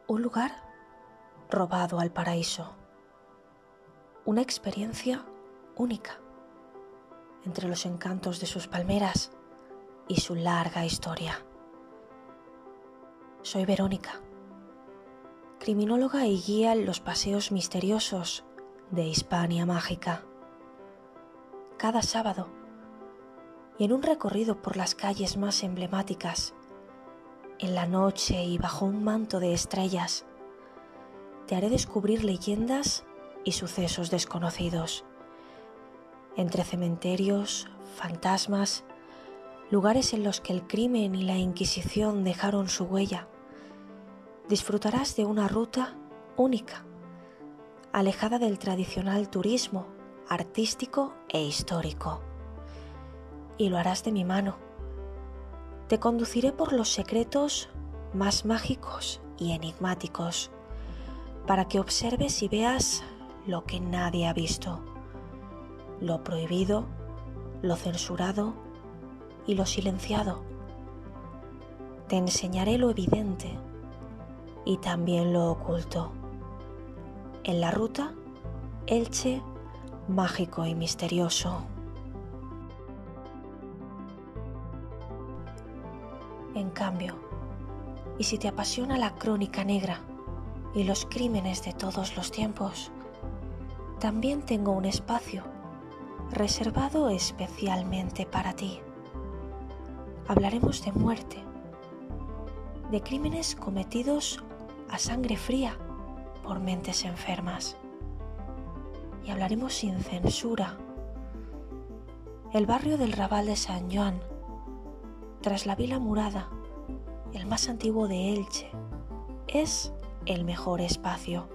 Un lugar robado al paraíso. Una experiencia única entre los encantos de sus palmeras y su larga historia. Soy Verónica, criminóloga y guía en los paseos misteriosos de Hispania Mágica. Cada sábado, y en un recorrido por las calles más emblemáticas en la noche y bajo un manto de estrellas, te haré descubrir leyendas y sucesos desconocidos. Entre cementerios, fantasmas, lugares en los que el crimen y la Inquisición dejaron su huella, disfrutarás de una ruta única, alejada del tradicional turismo artístico e histórico. Y lo harás de mi mano. Te conduciré por los secretos más mágicos y enigmáticos para que observes y veas lo que nadie ha visto, lo prohibido, lo censurado y lo silenciado. Te enseñaré lo evidente y también lo oculto. En la ruta, Elche, mágico y misterioso. En cambio, y si te apasiona la crónica negra y los crímenes de todos los tiempos, también tengo un espacio reservado especialmente para ti. Hablaremos de muerte, de crímenes cometidos a sangre fría por mentes enfermas. Y hablaremos sin censura. El barrio del Raval de San Juan, tras la Vila Murada, el más antiguo de Elche, es el mejor espacio.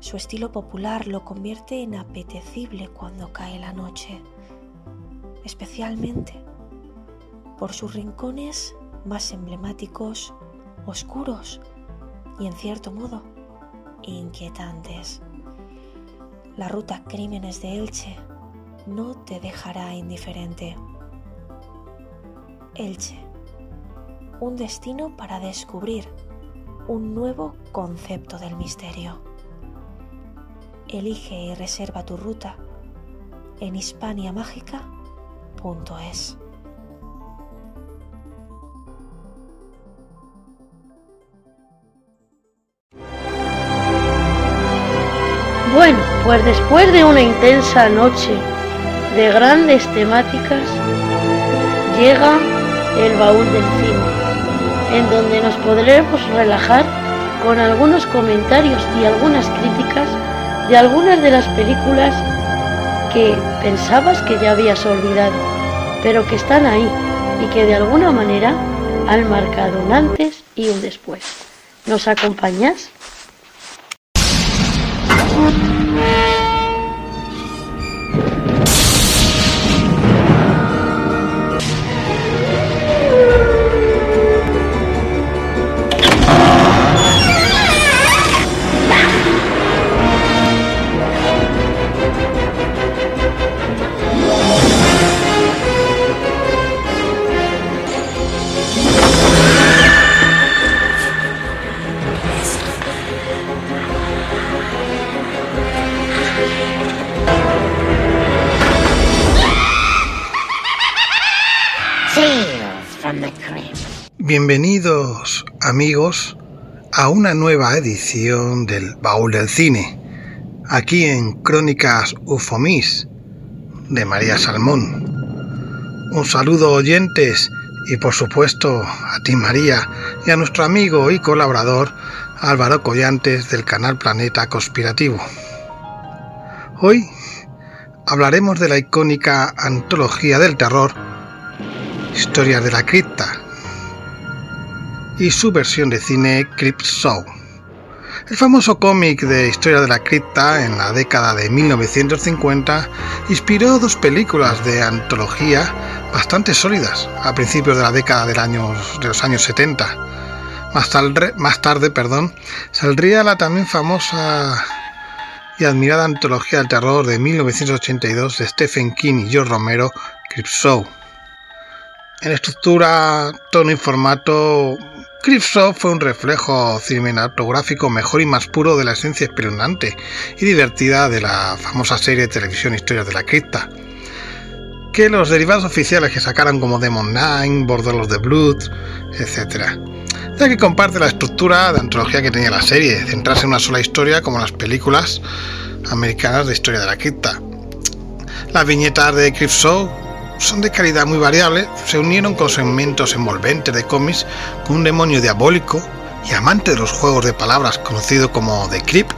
Su estilo popular lo convierte en apetecible cuando cae la noche, especialmente por sus rincones más emblemáticos, oscuros y en cierto modo inquietantes. La ruta Crímenes de Elche no te dejará indiferente. Elche, un destino para descubrir un nuevo concepto del misterio. Elige y reserva tu ruta en hispaniamágica.es. Bueno, pues después de una intensa noche de grandes temáticas, llega el baúl del cine, en donde nos podremos relajar con algunos comentarios y algunas críticas de algunas de las películas que pensabas que ya habías olvidado, pero que están ahí y que de alguna manera han marcado un antes y un después. ¿Nos acompañas? Bienvenidos amigos a una nueva edición del Baúl del Cine, aquí en Crónicas Ufomis de María Salmón. Un saludo oyentes y por supuesto a ti María y a nuestro amigo y colaborador Álvaro Collantes del canal Planeta Conspirativo. Hoy hablaremos de la icónica antología del terror Historia de la cripta y su versión de cine Crypt Show. El famoso cómic de Historia de la Cripta en la década de 1950 inspiró dos películas de antología bastante sólidas a principios de la década de los años 70. Más tarde, más tarde perdón, saldría la también famosa y admirada antología del terror de 1982 de Stephen King y George Romero, Crypt Show. En estructura, tono y formato, Creepshow fue un reflejo cinematográfico mejor y más puro de la esencia espeluznante y divertida de la famosa serie de televisión Historias de la Cripta, que los derivados oficiales que sacaron como Demon Nine, Borderlos de Blood, etc. Ya que comparte la estructura de antología que tenía la serie, centrarse en una sola historia como las películas americanas de Historia de la Cripta. Las viñetas de Creepshow son de calidad muy variable, se unieron con segmentos envolventes de cómics con un demonio diabólico y amante de los juegos de palabras conocido como The Creep,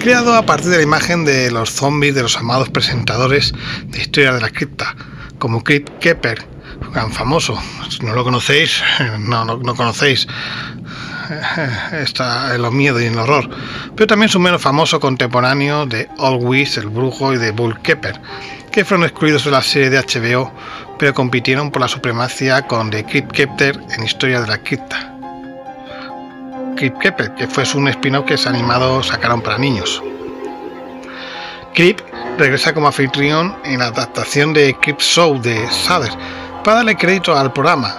creado a partir de la imagen de los zombies de los amados presentadores de Historia de la Cripta, como Creep Kepper, gran famoso. Si no lo conocéis, no, no, conocéis está en los miedos y en el horror. Pero también es un menos famoso contemporáneo de Always, el brujo y de Bull Kepper, que fueron excluidos de la serie de HBO, pero compitieron por la supremacia con The Crypt Keeper en Historia de la Cripta. Crypt Keeper, que fue un spin-off que se animado sacaron para niños. Crypt regresa como anfitrión en la adaptación de Crypt Show de Sader, para darle crédito al programa.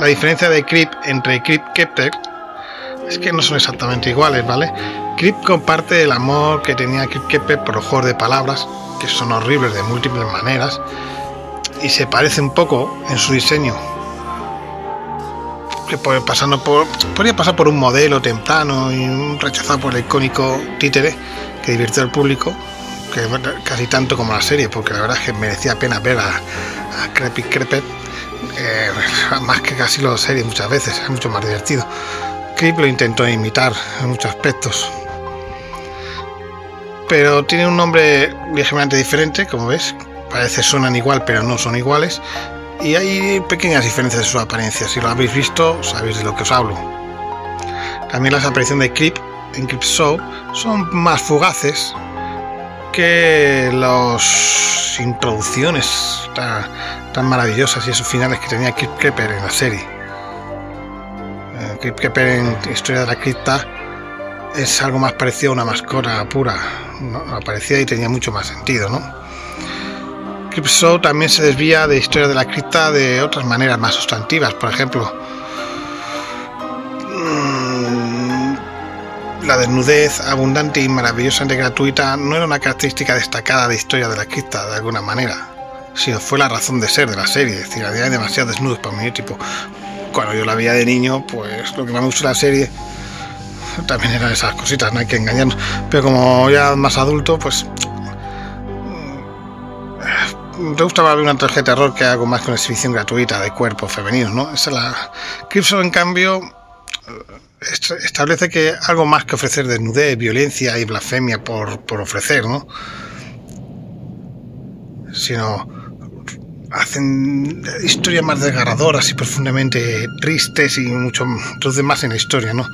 La diferencia de Crypt entre Crypt Kepter es que no son exactamente iguales, ¿vale? Crypt comparte el amor que tenía Kepter por los juegos de palabras, que son horribles de múltiples maneras, y se parece un poco en su diseño. Que pasando por, podría pasar por un modelo temprano y un rechazado por el icónico títere que divirtió al público, casi tanto como la serie, porque la verdad es que merecía pena ver a, a Crepet, eh, más que casi la serie muchas veces, es mucho más divertido. Creep lo intentó imitar en muchos aspectos, pero tiene un nombre ligeramente diferente, como ves, parece suenan igual, pero no son iguales, y hay pequeñas diferencias en su apariencia. Si lo habéis visto, sabéis de lo que os hablo. También las apariciones de Creep en Creep Show son más fugaces que las introducciones tan, maravillosas y esos finales que tenía Kip Kepper en la serie. Kip Kepper en Historia de la Cripta es algo más parecido a una mascota pura. Aparecía y tenía mucho más sentido, ¿no? Crip Show también se desvía de Historia de la Cripta de otras maneras más sustantivas. Por ejemplo, La desnudez abundante y maravillosamente gratuita no era una característica destacada de historia de la cripta de alguna manera, sino fue la razón de ser de la serie. Es decir, había demasiado desnudos para mí, tipo, cuando yo la veía de niño, pues lo que más me gustó de la serie también eran esas cositas, no hay que engañarnos. Pero como ya más adulto, pues me gustaba ver una tragedia de terror que hago más con exhibición gratuita de cuerpos femeninos, ¿no? Esa es la. Crimson, en cambio, establece que algo más que ofrecer desnudez, violencia y blasfemia por, ofrecer, ¿no? Sino hacen historias más desgarradoras y profundamente tristes y mucho entonces más en la historia, ¿no?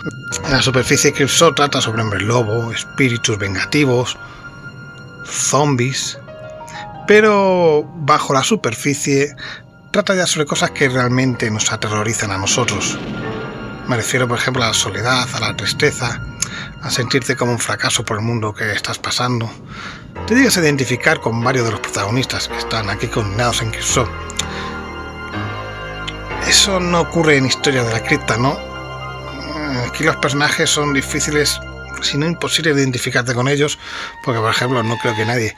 En la superficie Cripso trata sobre hombres lobo, espíritus vengativos, zombies, pero bajo la superficie trata ya sobre cosas que realmente nos aterrorizan a nosotros. Me refiero, por ejemplo, a la soledad, a la tristeza, a sentirte como un fracaso por el mundo que estás pasando. Te digas a identificar con varios de los protagonistas que están aquí condenados en Crusoe. Eso no ocurre en Historia de la Cripta, ¿no? Aquí los personajes son difíciles, si no imposible, de identificarte con ellos, porque, por ejemplo, no creo que nadie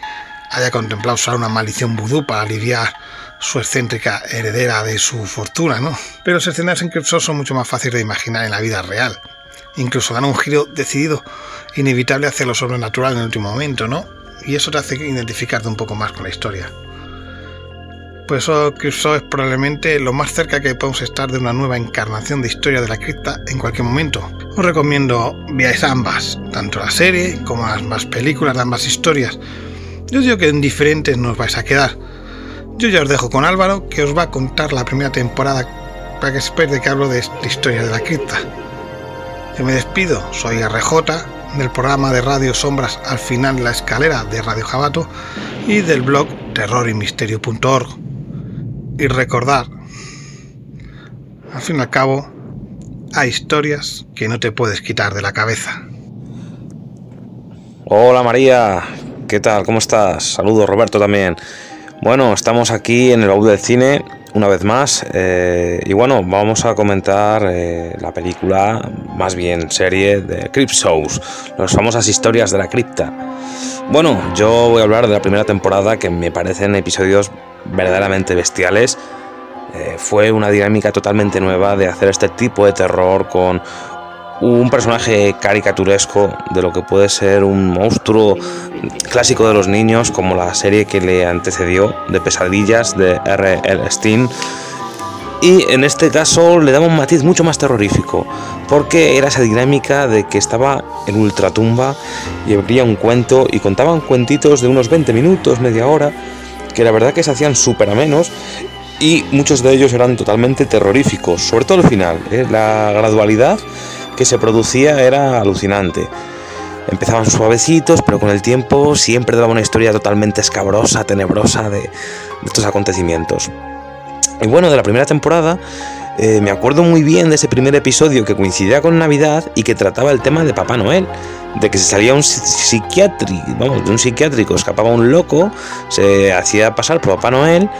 haya contemplado usar una maldición vudú para aliviar su excéntrica heredera de su fortuna, ¿no? Pero los escenarios en Crypto son mucho más fáciles de imaginar en la vida real. Incluso dan un giro decidido, inevitable hacia lo sobrenatural en el último momento, ¿no? Y eso te hace identificarte un poco más con la historia. Por eso Crypto es probablemente lo más cerca que podemos estar de una nueva encarnación de historia de la cripta en cualquier momento. Os recomiendo veáis ambas, tanto la serie como las más películas de ambas historias. Yo digo que en diferentes nos vais a quedar yo ya os dejo con Álvaro, que os va a contar la primera temporada para que sepáis de qué hablo de historia de la cripta. Yo me despido, soy RJ del programa de Radio Sombras al final la escalera de Radio Jabato y del blog terrorymisterio.org. Y recordar, al fin y al cabo, hay historias que no te puedes quitar de la cabeza. Hola María, ¿qué tal? ¿Cómo estás? Saludos Roberto también. Bueno, estamos aquí en el baúl del cine una vez más eh, y bueno, vamos a comentar eh, la película, más bien serie de Crypt Shows, las famosas historias de la cripta. Bueno, yo voy a hablar de la primera temporada que me parecen episodios verdaderamente bestiales. Eh, fue una dinámica totalmente nueva de hacer este tipo de terror con un personaje caricaturesco de lo que puede ser un monstruo clásico de los niños, como la serie que le antecedió de Pesadillas de R.L. Stein. Y en este caso le daba un matiz mucho más terrorífico, porque era esa dinámica de que estaba en ultratumba y abría un cuento y contaban cuentitos de unos 20 minutos, media hora, que la verdad que se hacían súper amenos y muchos de ellos eran totalmente terroríficos, sobre todo el final. ¿eh? La gradualidad que se producía era alucinante. Empezaban suavecitos, pero con el tiempo siempre daba una historia totalmente escabrosa, tenebrosa de, estos acontecimientos. Y bueno, de la primera temporada eh, me acuerdo muy bien de ese primer episodio que coincidía con Navidad y que trataba el tema de Papá Noel, de que se salía un psiquiátrico, vamos, de un psiquiátrico, escapaba un loco, se hacía pasar por Papá Noel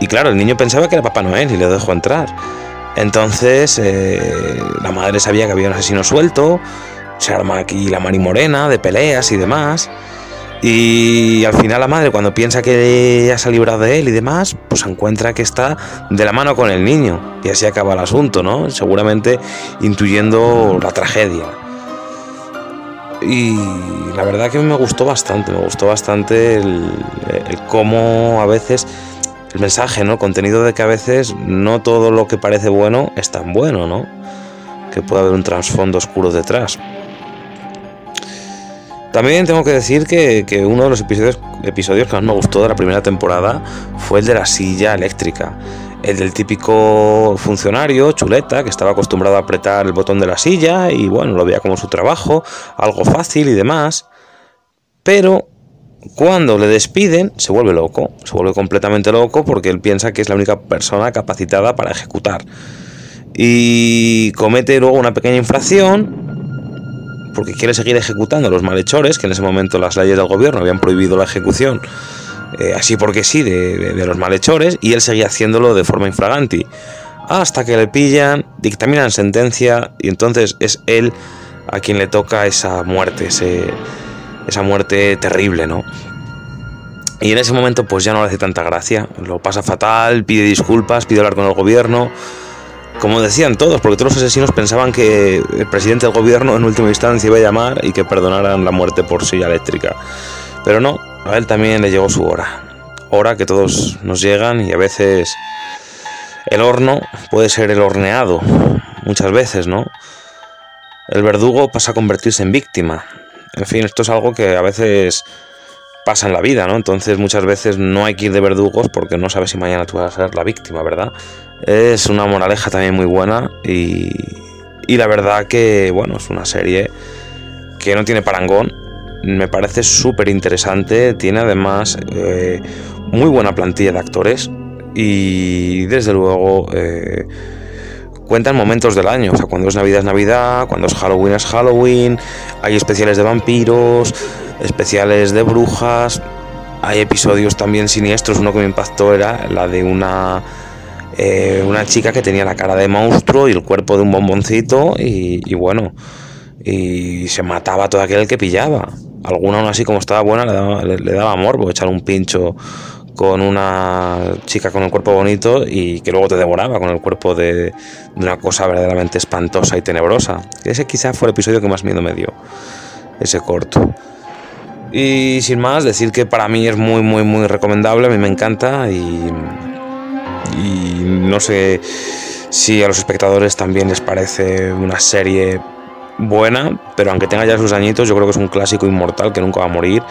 y claro, el niño pensaba que era Papá Noel y le dejó entrar. Entonces eh, la madre sabía que había un asesino suelto, se arma aquí la Mari Morena de peleas y demás. Y al final la madre cuando piensa que ya se ha librado de él y demás, pues encuentra que está de la mano con el niño. Y así acaba el asunto, ¿no? Seguramente intuyendo la tragedia. Y la verdad que me gustó bastante, me gustó bastante el, cómo a veces mensaje, ¿no? Contenido de que a veces no todo lo que parece bueno es tan bueno, ¿no? Que puede haber un trasfondo oscuro detrás. También tengo que decir que, uno de los episodios, episodios que más me gustó de la primera temporada fue el de la silla eléctrica. El del típico funcionario, chuleta, que estaba acostumbrado a apretar el botón de la silla y bueno, lo veía como su trabajo, algo fácil y demás. Pero cuando le despiden, se vuelve loco, se vuelve completamente loco porque él piensa que es la única persona capacitada para ejecutar. Y comete luego una pequeña infracción porque quiere seguir ejecutando a los malhechores, que en ese momento las leyes del gobierno habían prohibido la ejecución, eh, así porque sí, de, los malhechores, y él seguía haciéndolo de forma infraganti, hasta que le pillan, dictaminan sentencia, y entonces es él a quien le toca esa muerte, esa muerte terrible, ¿no? Y en ese momento pues ya no le hace tanta gracia, lo pasa fatal, pide disculpas, pide hablar con el gobierno, como decían todos, porque todos los asesinos pensaban que el presidente del gobierno en última instancia iba a llamar y que perdonaran la muerte por silla eléctrica. Pero no, a él también le llegó su hora. Hora que todos nos llegan y a veces el horno puede ser el horneado, muchas veces, ¿no? El verdugo pasa a convertirse en víctima. En fin, esto es algo que a veces pasa en la vida, ¿no? Entonces muchas veces no hay que ir de verdugos porque no sabes si mañana tú vas a ser la víctima, ¿verdad? Es una moraleja también muy buena y, y la verdad que, bueno, es una serie que no tiene parangón. Me parece súper interesante, tiene además eh, muy buena plantilla de actores y desde luego... Eh, cuentan momentos del año. O sea, cuando es Navidad es Navidad, cuando es Halloween es Halloween, hay especiales de vampiros, especiales de brujas, hay episodios también siniestros. Uno que me impactó era la de una, eh, una chica que tenía la cara de monstruo y el cuerpo de un bomboncito y, bueno, y se mataba a todo aquel que pillaba. Alguna aún así como estaba buena le daba, le, daba morbo echar un pincho con una chica con el cuerpo bonito y que luego te devoraba con el cuerpo de, una cosa verdaderamente espantosa y tenebrosa. Ese quizá fue el episodio que más miedo me dio, ese corto. Y sin más, decir que para mí es muy, muy, muy recomendable, a mí me encanta y, y no sé si a los espectadores también les parece una serie buena, pero aunque tenga ya sus añitos, yo creo que es un clásico inmortal que nunca va a morir,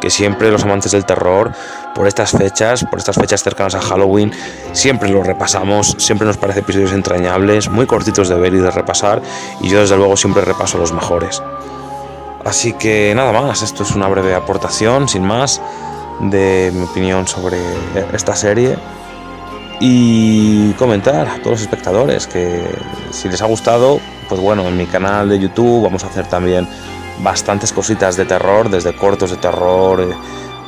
que siempre los amantes del terror, por estas fechas, por estas fechas cercanas a Halloween, siempre lo repasamos, siempre nos parece episodios entrañables, muy cortitos de ver y de repasar, y yo desde luego siempre repaso los mejores. Así que nada más, esto es una breve aportación, sin más, de mi opinión sobre esta serie. Y comentar a todos los espectadores que si les ha gustado, pues bueno, en mi canal de YouTube vamos a hacer también bastantes cositas de terror, desde cortos de terror,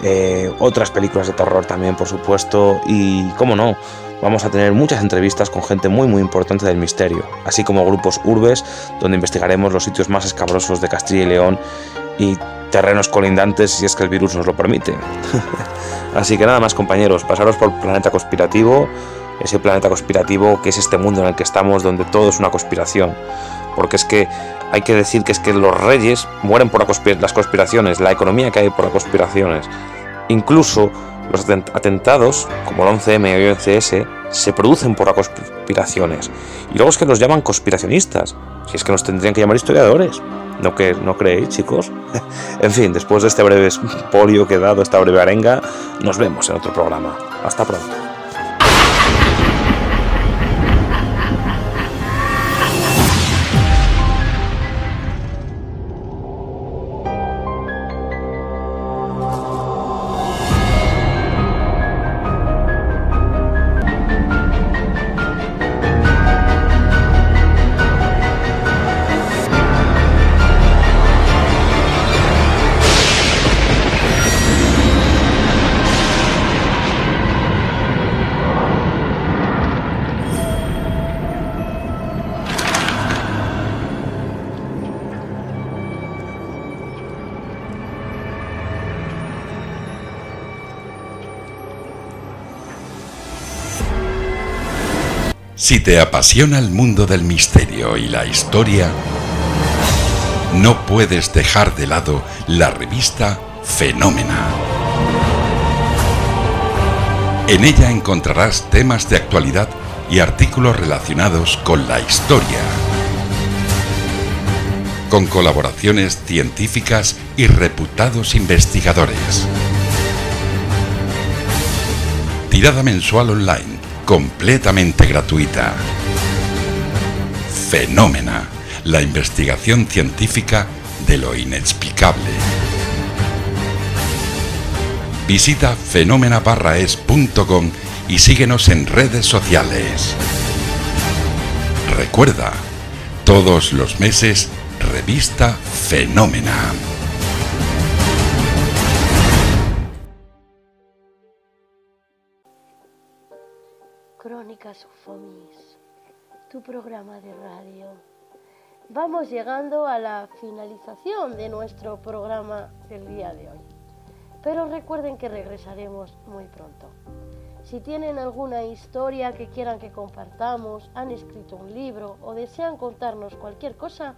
eh, otras películas de terror también, por supuesto, y cómo no, vamos a tener muchas entrevistas con gente muy muy importante del misterio, así como grupos urbes donde investigaremos los sitios más escabrosos de Castilla y León y terrenos colindantes si es que el virus nos lo permite. así que nada más compañeros, pasaros por Planeta Conspirativo, ese planeta conspirativo que es este mundo en el que estamos donde todo es una conspiración. Porque es que hay que decir que es que los reyes mueren por las conspiraciones, la economía hay por las conspiraciones. Incluso los atentados, como el 11M y el 11S, se producen por conspiraciones. Y luego es que los llaman conspiracionistas. Si es que nos tendrían que llamar historiadores. ¿No, que, ¿no creéis, chicos? en fin, después de este breve polio que he dado, esta breve arenga, nos vemos en otro programa. Hasta pronto. Si te apasiona el mundo del misterio y la historia, no puedes dejar de lado la revista Fenómena. En ella encontrarás temas de actualidad y artículos relacionados con la historia, con colaboraciones científicas y reputados investigadores. Tirada mensual online, completamente gratuita. Fenómena, la investigación científica de lo inexplicable. Visita fenómena-es.com y síguenos en redes sociales. Recuerda, todos los meses, revista Fenómena. Tu programa de radio. Vamos llegando a la finalización de nuestro programa del día de hoy. Pero recuerden que regresaremos muy pronto. Si tienen alguna historia que quieran que compartamos, han escrito un libro o desean contarnos cualquier cosa,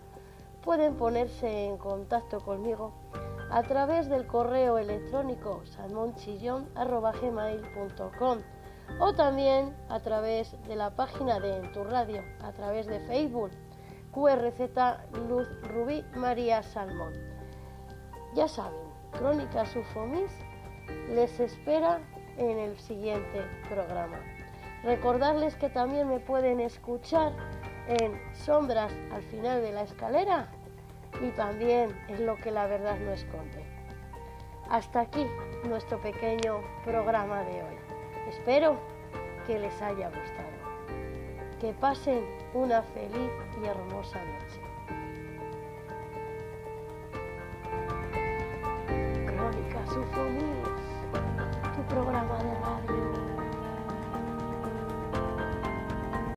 pueden ponerse en contacto conmigo a través del correo electrónico salmonchillón.com o también a través de la página de En tu Radio, a través de Facebook, QRZ Luz Rubí María Salmón. Ya saben, Crónicas Ufomis les espera en el siguiente programa. Recordarles que también me pueden escuchar en Sombras al final de la escalera y también en lo que la verdad no esconde. Hasta aquí nuestro pequeño programa de hoy. Espero que les haya gustado. Que pasen una feliz y hermosa noche. Crónicas Ufonías, tu programa de radio.